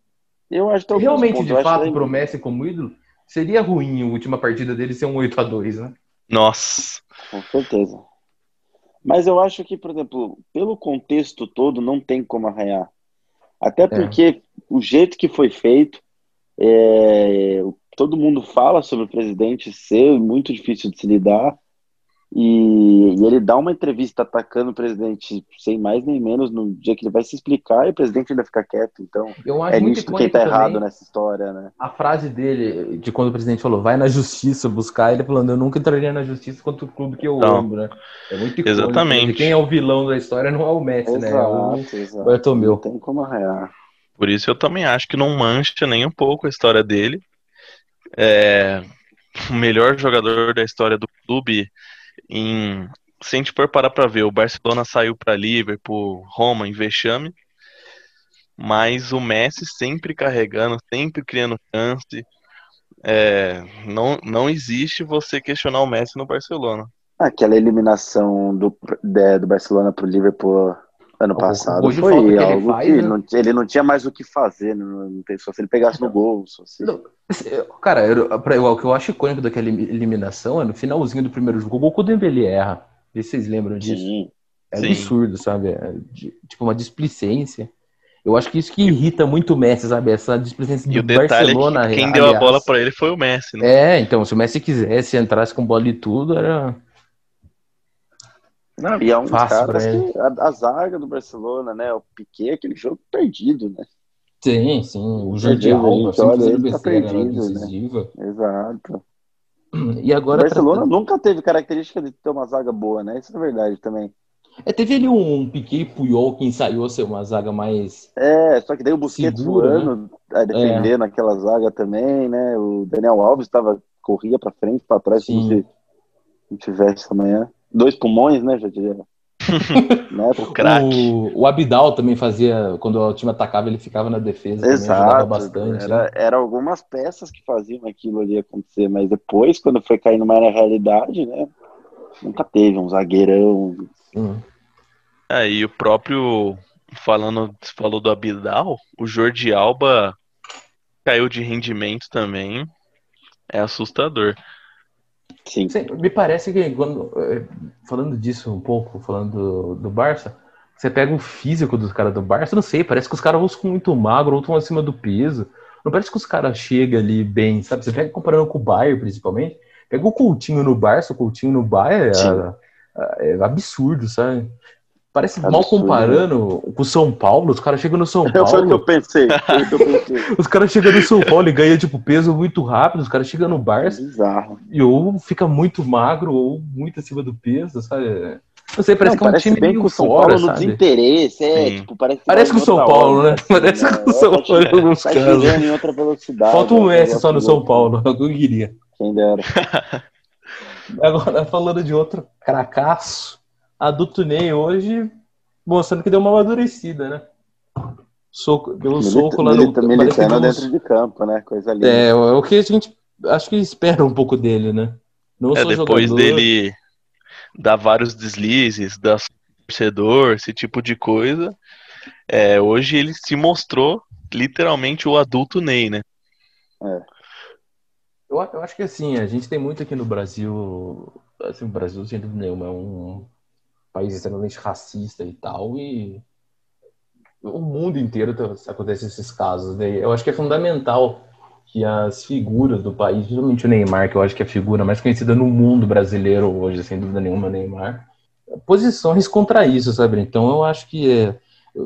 Eu acho que Realmente, de eu fato, que- pro Messi como ídolo, seria ruim a última partida dele ser um 8x2, né? Nossa. Com certeza. Mas eu acho que, por exemplo, pelo contexto todo, não tem como arranhar. Até porque o jeito que foi feito, é, todo mundo fala sobre o presidente ser muito difícil de se lidar. E, e ele dá uma entrevista atacando o presidente sem mais nem menos no dia que ele vai se explicar e o presidente ainda fica quieto. Então, Eu acho é nisso quem icônico tá errado nessa história, né? a frase dele, de quando o presidente falou, vai na justiça buscar, ele falando, eu nunca entraria na justiça contra o clube que eu Não. amo, né? É muito icônico. Exatamente. Quem é o vilão da história não é o Messi, né? É o Exato, exato. Bartomeu. Não tem como arranhar. Por isso eu também acho que não mancha nem um pouco a história dele. É o melhor jogador da história do clube em se a gente for parar pra ver, o Barcelona saiu pra Liverpool, Roma em vexame, mas o Messi sempre carregando, sempre criando chance. É, não, não existe você questionar o Messi no Barcelona. Aquela eliminação do, de- do Barcelona pro Liverpool ano O passado de falta foi que ele algo faz, que né? não, ele não tinha mais o que fazer, não, não tem, só se ele pegasse no gol. Só se... Não, Cara, eu- pra- o que eu acho icônico daquela elim- eliminação é no finalzinho do primeiro jogo, o gol que o Dembele erra. Não sei se vocês lembram disso. Sim. É Sim. absurdo, sabe? É de- tipo, uma displicência. Eu acho que isso que irrita muito o Messi, sabe? Essa displicência E o do detalhe Barcelona. é que quem deu a aliás. bola pra ele foi o Messi, né? É, então, se o Messi quisesse, entrasse com bola e tudo, era. Não, e é um Fácil caras pra que a, a zaga do Barcelona, né? O Piquet, aquele jogo perdido, né? Sim, sim. O Jordi Alba sempre fazendo ele tá besteira hora perdido, né? Exato. E O agora Barcelona tratando- nunca teve característica de ter uma zaga boa, né? Isso é verdade também. É, teve ali um Piquet e Puyol que ensaiou ser uma zaga mais. É, só que daí o Busquets Segura, voando a defender naquela zaga também, né? O Daniel Alves tava, corria pra frente, pra trás, como Sim. se não tivesse amanhã. Dois pulmões, né, já diria. né? O craque. O, o Abidal também fazia, quando o time atacava, ele ficava na defesa, também ajudava Exato. bastante. né? Era, era algumas peças que faziam aquilo ali acontecer, mas depois, quando foi caindo mais na realidade, né? Nunca teve um zagueirão. Hum. Aí o próprio. Falando, você falou do Abidal, o Jordi Alba caiu de rendimento também. É assustador. Sim. Sim, Me parece que quando. eh, Falando disso um pouco, falando do, do Barça, você pega o físico dos caras do Barça, não sei, parece que os caras ou estão muito magros ou estão acima do peso. Não parece que os caras chegam ali bem, sabe? Você pega comparando com o Bayern, principalmente, pega o Coutinho no Barça, o Coutinho no Bayern, Sim. é, é absurdo, sabe? Parece mal Absurdo. comparando com o São Paulo, os caras chegam no São Foi o que eu Paulo, pensei. Foi o que eu pensei. os caras chegam no São Paulo e ganham, tipo, peso muito rápido, os caras chegam no Barça Bizarro. e ou fica muito magro ou muito acima do peso, sabe? Não sei, parece Não, que é um parece time bem meio com o São fora, Paulo no desinteresse, é, Sim. tipo, parece que Parece com o São Paulo, hora, né? assim, Parece né? com o São Tá Paulo em alguns Tá casos. chegando em outra velocidade. Falta um né? S só no São Paulo, o que eu queria. Quem dera. Agora, falando de outro cracaço, a do Tunei hoje mostrando que deu uma amadurecida, né? Soco, deu um soco lá no. Militando deu dentro de campo, né? Coisa linda. É, é o que a gente acho que espera um pouco dele, né? Não É depois jogador, dele dar vários deslizes, dar torcedor, esse tipo de coisa. É, hoje ele se mostrou literalmente o adulto Ney, né? Eu, eu acho que assim, a gente tem muito aqui no Brasil, assim, o Brasil, sem dúvida nenhuma, é um país extremamente racista e tal, e o mundo inteiro tá- acontece esses casos. Né? Eu acho que é fundamental que as figuras do país, principalmente o Neymar, que eu acho que é a figura mais conhecida no mundo brasileiro hoje, sem dúvida nenhuma, o Neymar, posições contra isso, sabe? Então eu acho que é,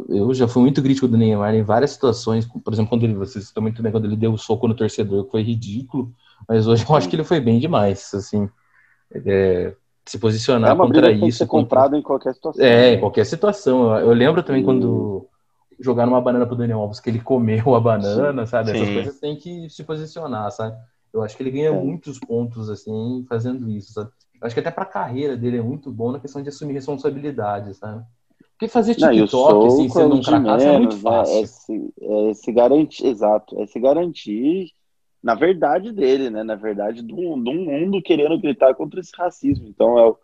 eu, já fui muito crítico do Neymar em várias situações, por exemplo, quando ele, vocês citou muito bem, quando ele deu o soco no torcedor, que foi ridículo, mas hoje eu acho que ele foi bem demais, assim, é, se posicionar É uma briga contra que tem que isso. ser contra- comprada em qualquer situação. é, em né? qualquer situação. Eu, lembro também Hum. quando jogaram uma banana pro Daniel Alves, que ele comeu a banana, sabe? Essas Sim. coisas tem que se posicionar, sabe? Eu acho que ele ganha É. muitos pontos, assim, fazendo isso, sabe? Eu acho que até pra carreira dele é muito bom na questão de assumir responsabilidade, sabe? Porque fazer Não, TikTok, assim, soco é sendo o um cracaço é muito né? fácil. É se, é se garantir, exato, é se garantir na verdade dele, né? Na verdade do, do mundo querendo gritar contra esse racismo. Então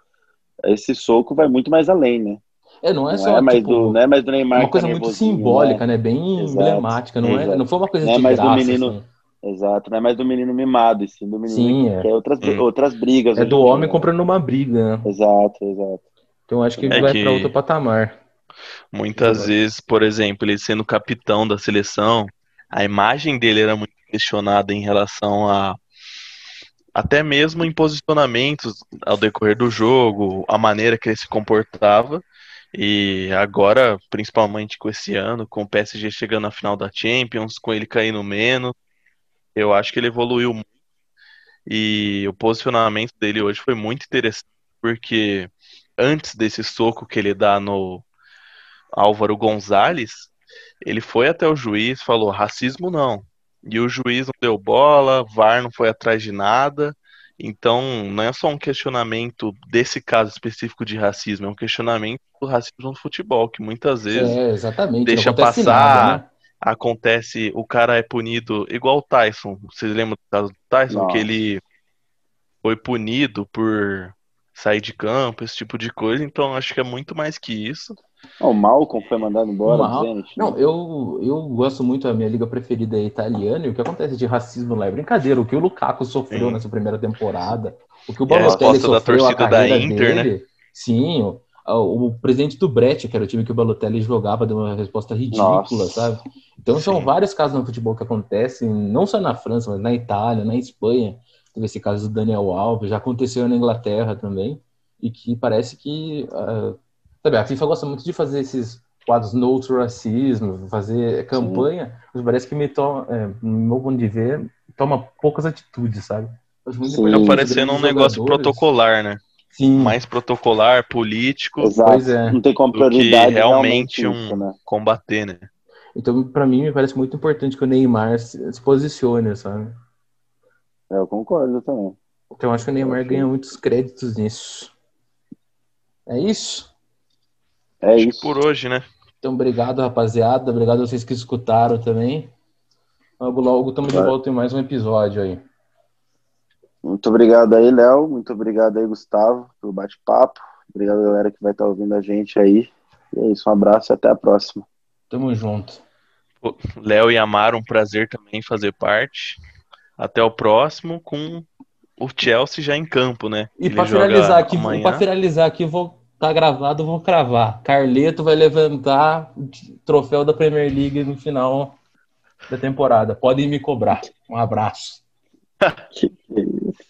é, esse soco vai muito mais além, né? É, não é Não só, é mais tipo, do, não é mais do Neymar. uma coisa tá muito simbólica, né? né? Bem Exato, emblemática, não é? Não foi uma coisa Não é de mais do graça, menino- assim. Exato, não é mais do menino mimado, e sim do menino Sim, que é. quer outras, Hum. outras brigas. É do dia, homem né? comprando uma briga, né? Exato, exato. Então acho que ele É vai que- pra outro patamar. Muitas vezes, por exemplo, ele sendo capitão da seleção, a imagem dele era muito questionada em relação a até mesmo em posicionamentos ao decorrer do jogo, a maneira que ele se comportava. E agora, principalmente com esse ano, com o PSG chegando na final da Champions, com ele caindo menos, eu acho que ele evoluiu muito. E o posicionamento dele hoje foi muito interessante, porque antes desse soco que ele dá no Álvaro Gonzalez, ele foi até o juiz, falou racismo não. E o juiz não deu bola, VAR não foi atrás de nada. Então, não é só um questionamento desse caso específico de racismo, é um questionamento do racismo no futebol, que muitas vezes É, exatamente. deixa passar. nada, né? acontece, o cara é punido igual o Tyson. Vocês lembram do caso do Tyson? Nossa. Que ele foi punido por sair de campo, esse tipo de coisa. Então, acho que é muito mais que isso. O Malcolm foi mandado embora Mal- Zenit. Não, eu, eu gosto muito, a minha liga preferida é italiana, e o que acontece de racismo lá é brincadeira. O que o Lukaku sofreu Sim. nessa primeira temporada, o que o a Balotelli resposta da sofreu, a torcida da carreira Inter, né? dele. Sim, o, o presidente do Brett, que era o time que o Balotelli jogava, deu uma resposta ridícula, Nossa. sabe? Então são Sim. vários casos no futebol que acontecem, não só na França, mas na Itália, na Espanha. Teve esse caso do Daniel Alves, já aconteceu na Inglaterra também. e que parece que uh, sabe, a FIFA gosta muito de fazer esses quadros no racismo, fazer campanha, Sim. mas parece que me toma, é, no meu ponto de ver, toma poucas atitudes, sabe? Tá parecendo um negócio protocolar, né? Sim. Mais protocolar, político. Exato. É. Não tem como prioridade realmente, realmente um isso, né? combater, né? Então, para mim, me parece muito importante que o Neymar se, se posicione, sabe? É, eu concordo também. Então, acho que o Neymar ganha muitos créditos nisso. É isso? É acho isso. Por hoje, né? Então, obrigado, rapaziada. Obrigado a vocês que escutaram também. Logo, logo, estamos de volta em mais um episódio aí. Muito obrigado aí, Léo. Muito obrigado aí, Gustavo, pelo bate-papo. Obrigado, galera, que vai estar ouvindo a gente aí. E é isso, um abraço e até a próxima. Tamo junto. Léo e Amaro, um prazer também fazer parte. Até o próximo com o Chelsea já em campo, né? E para finalizar aqui, para finalizar aqui, vou tá gravado, vou cravar. Carleto vai levantar o troféu da Premier League no final da temporada. Podem me cobrar. Um abraço. que isso.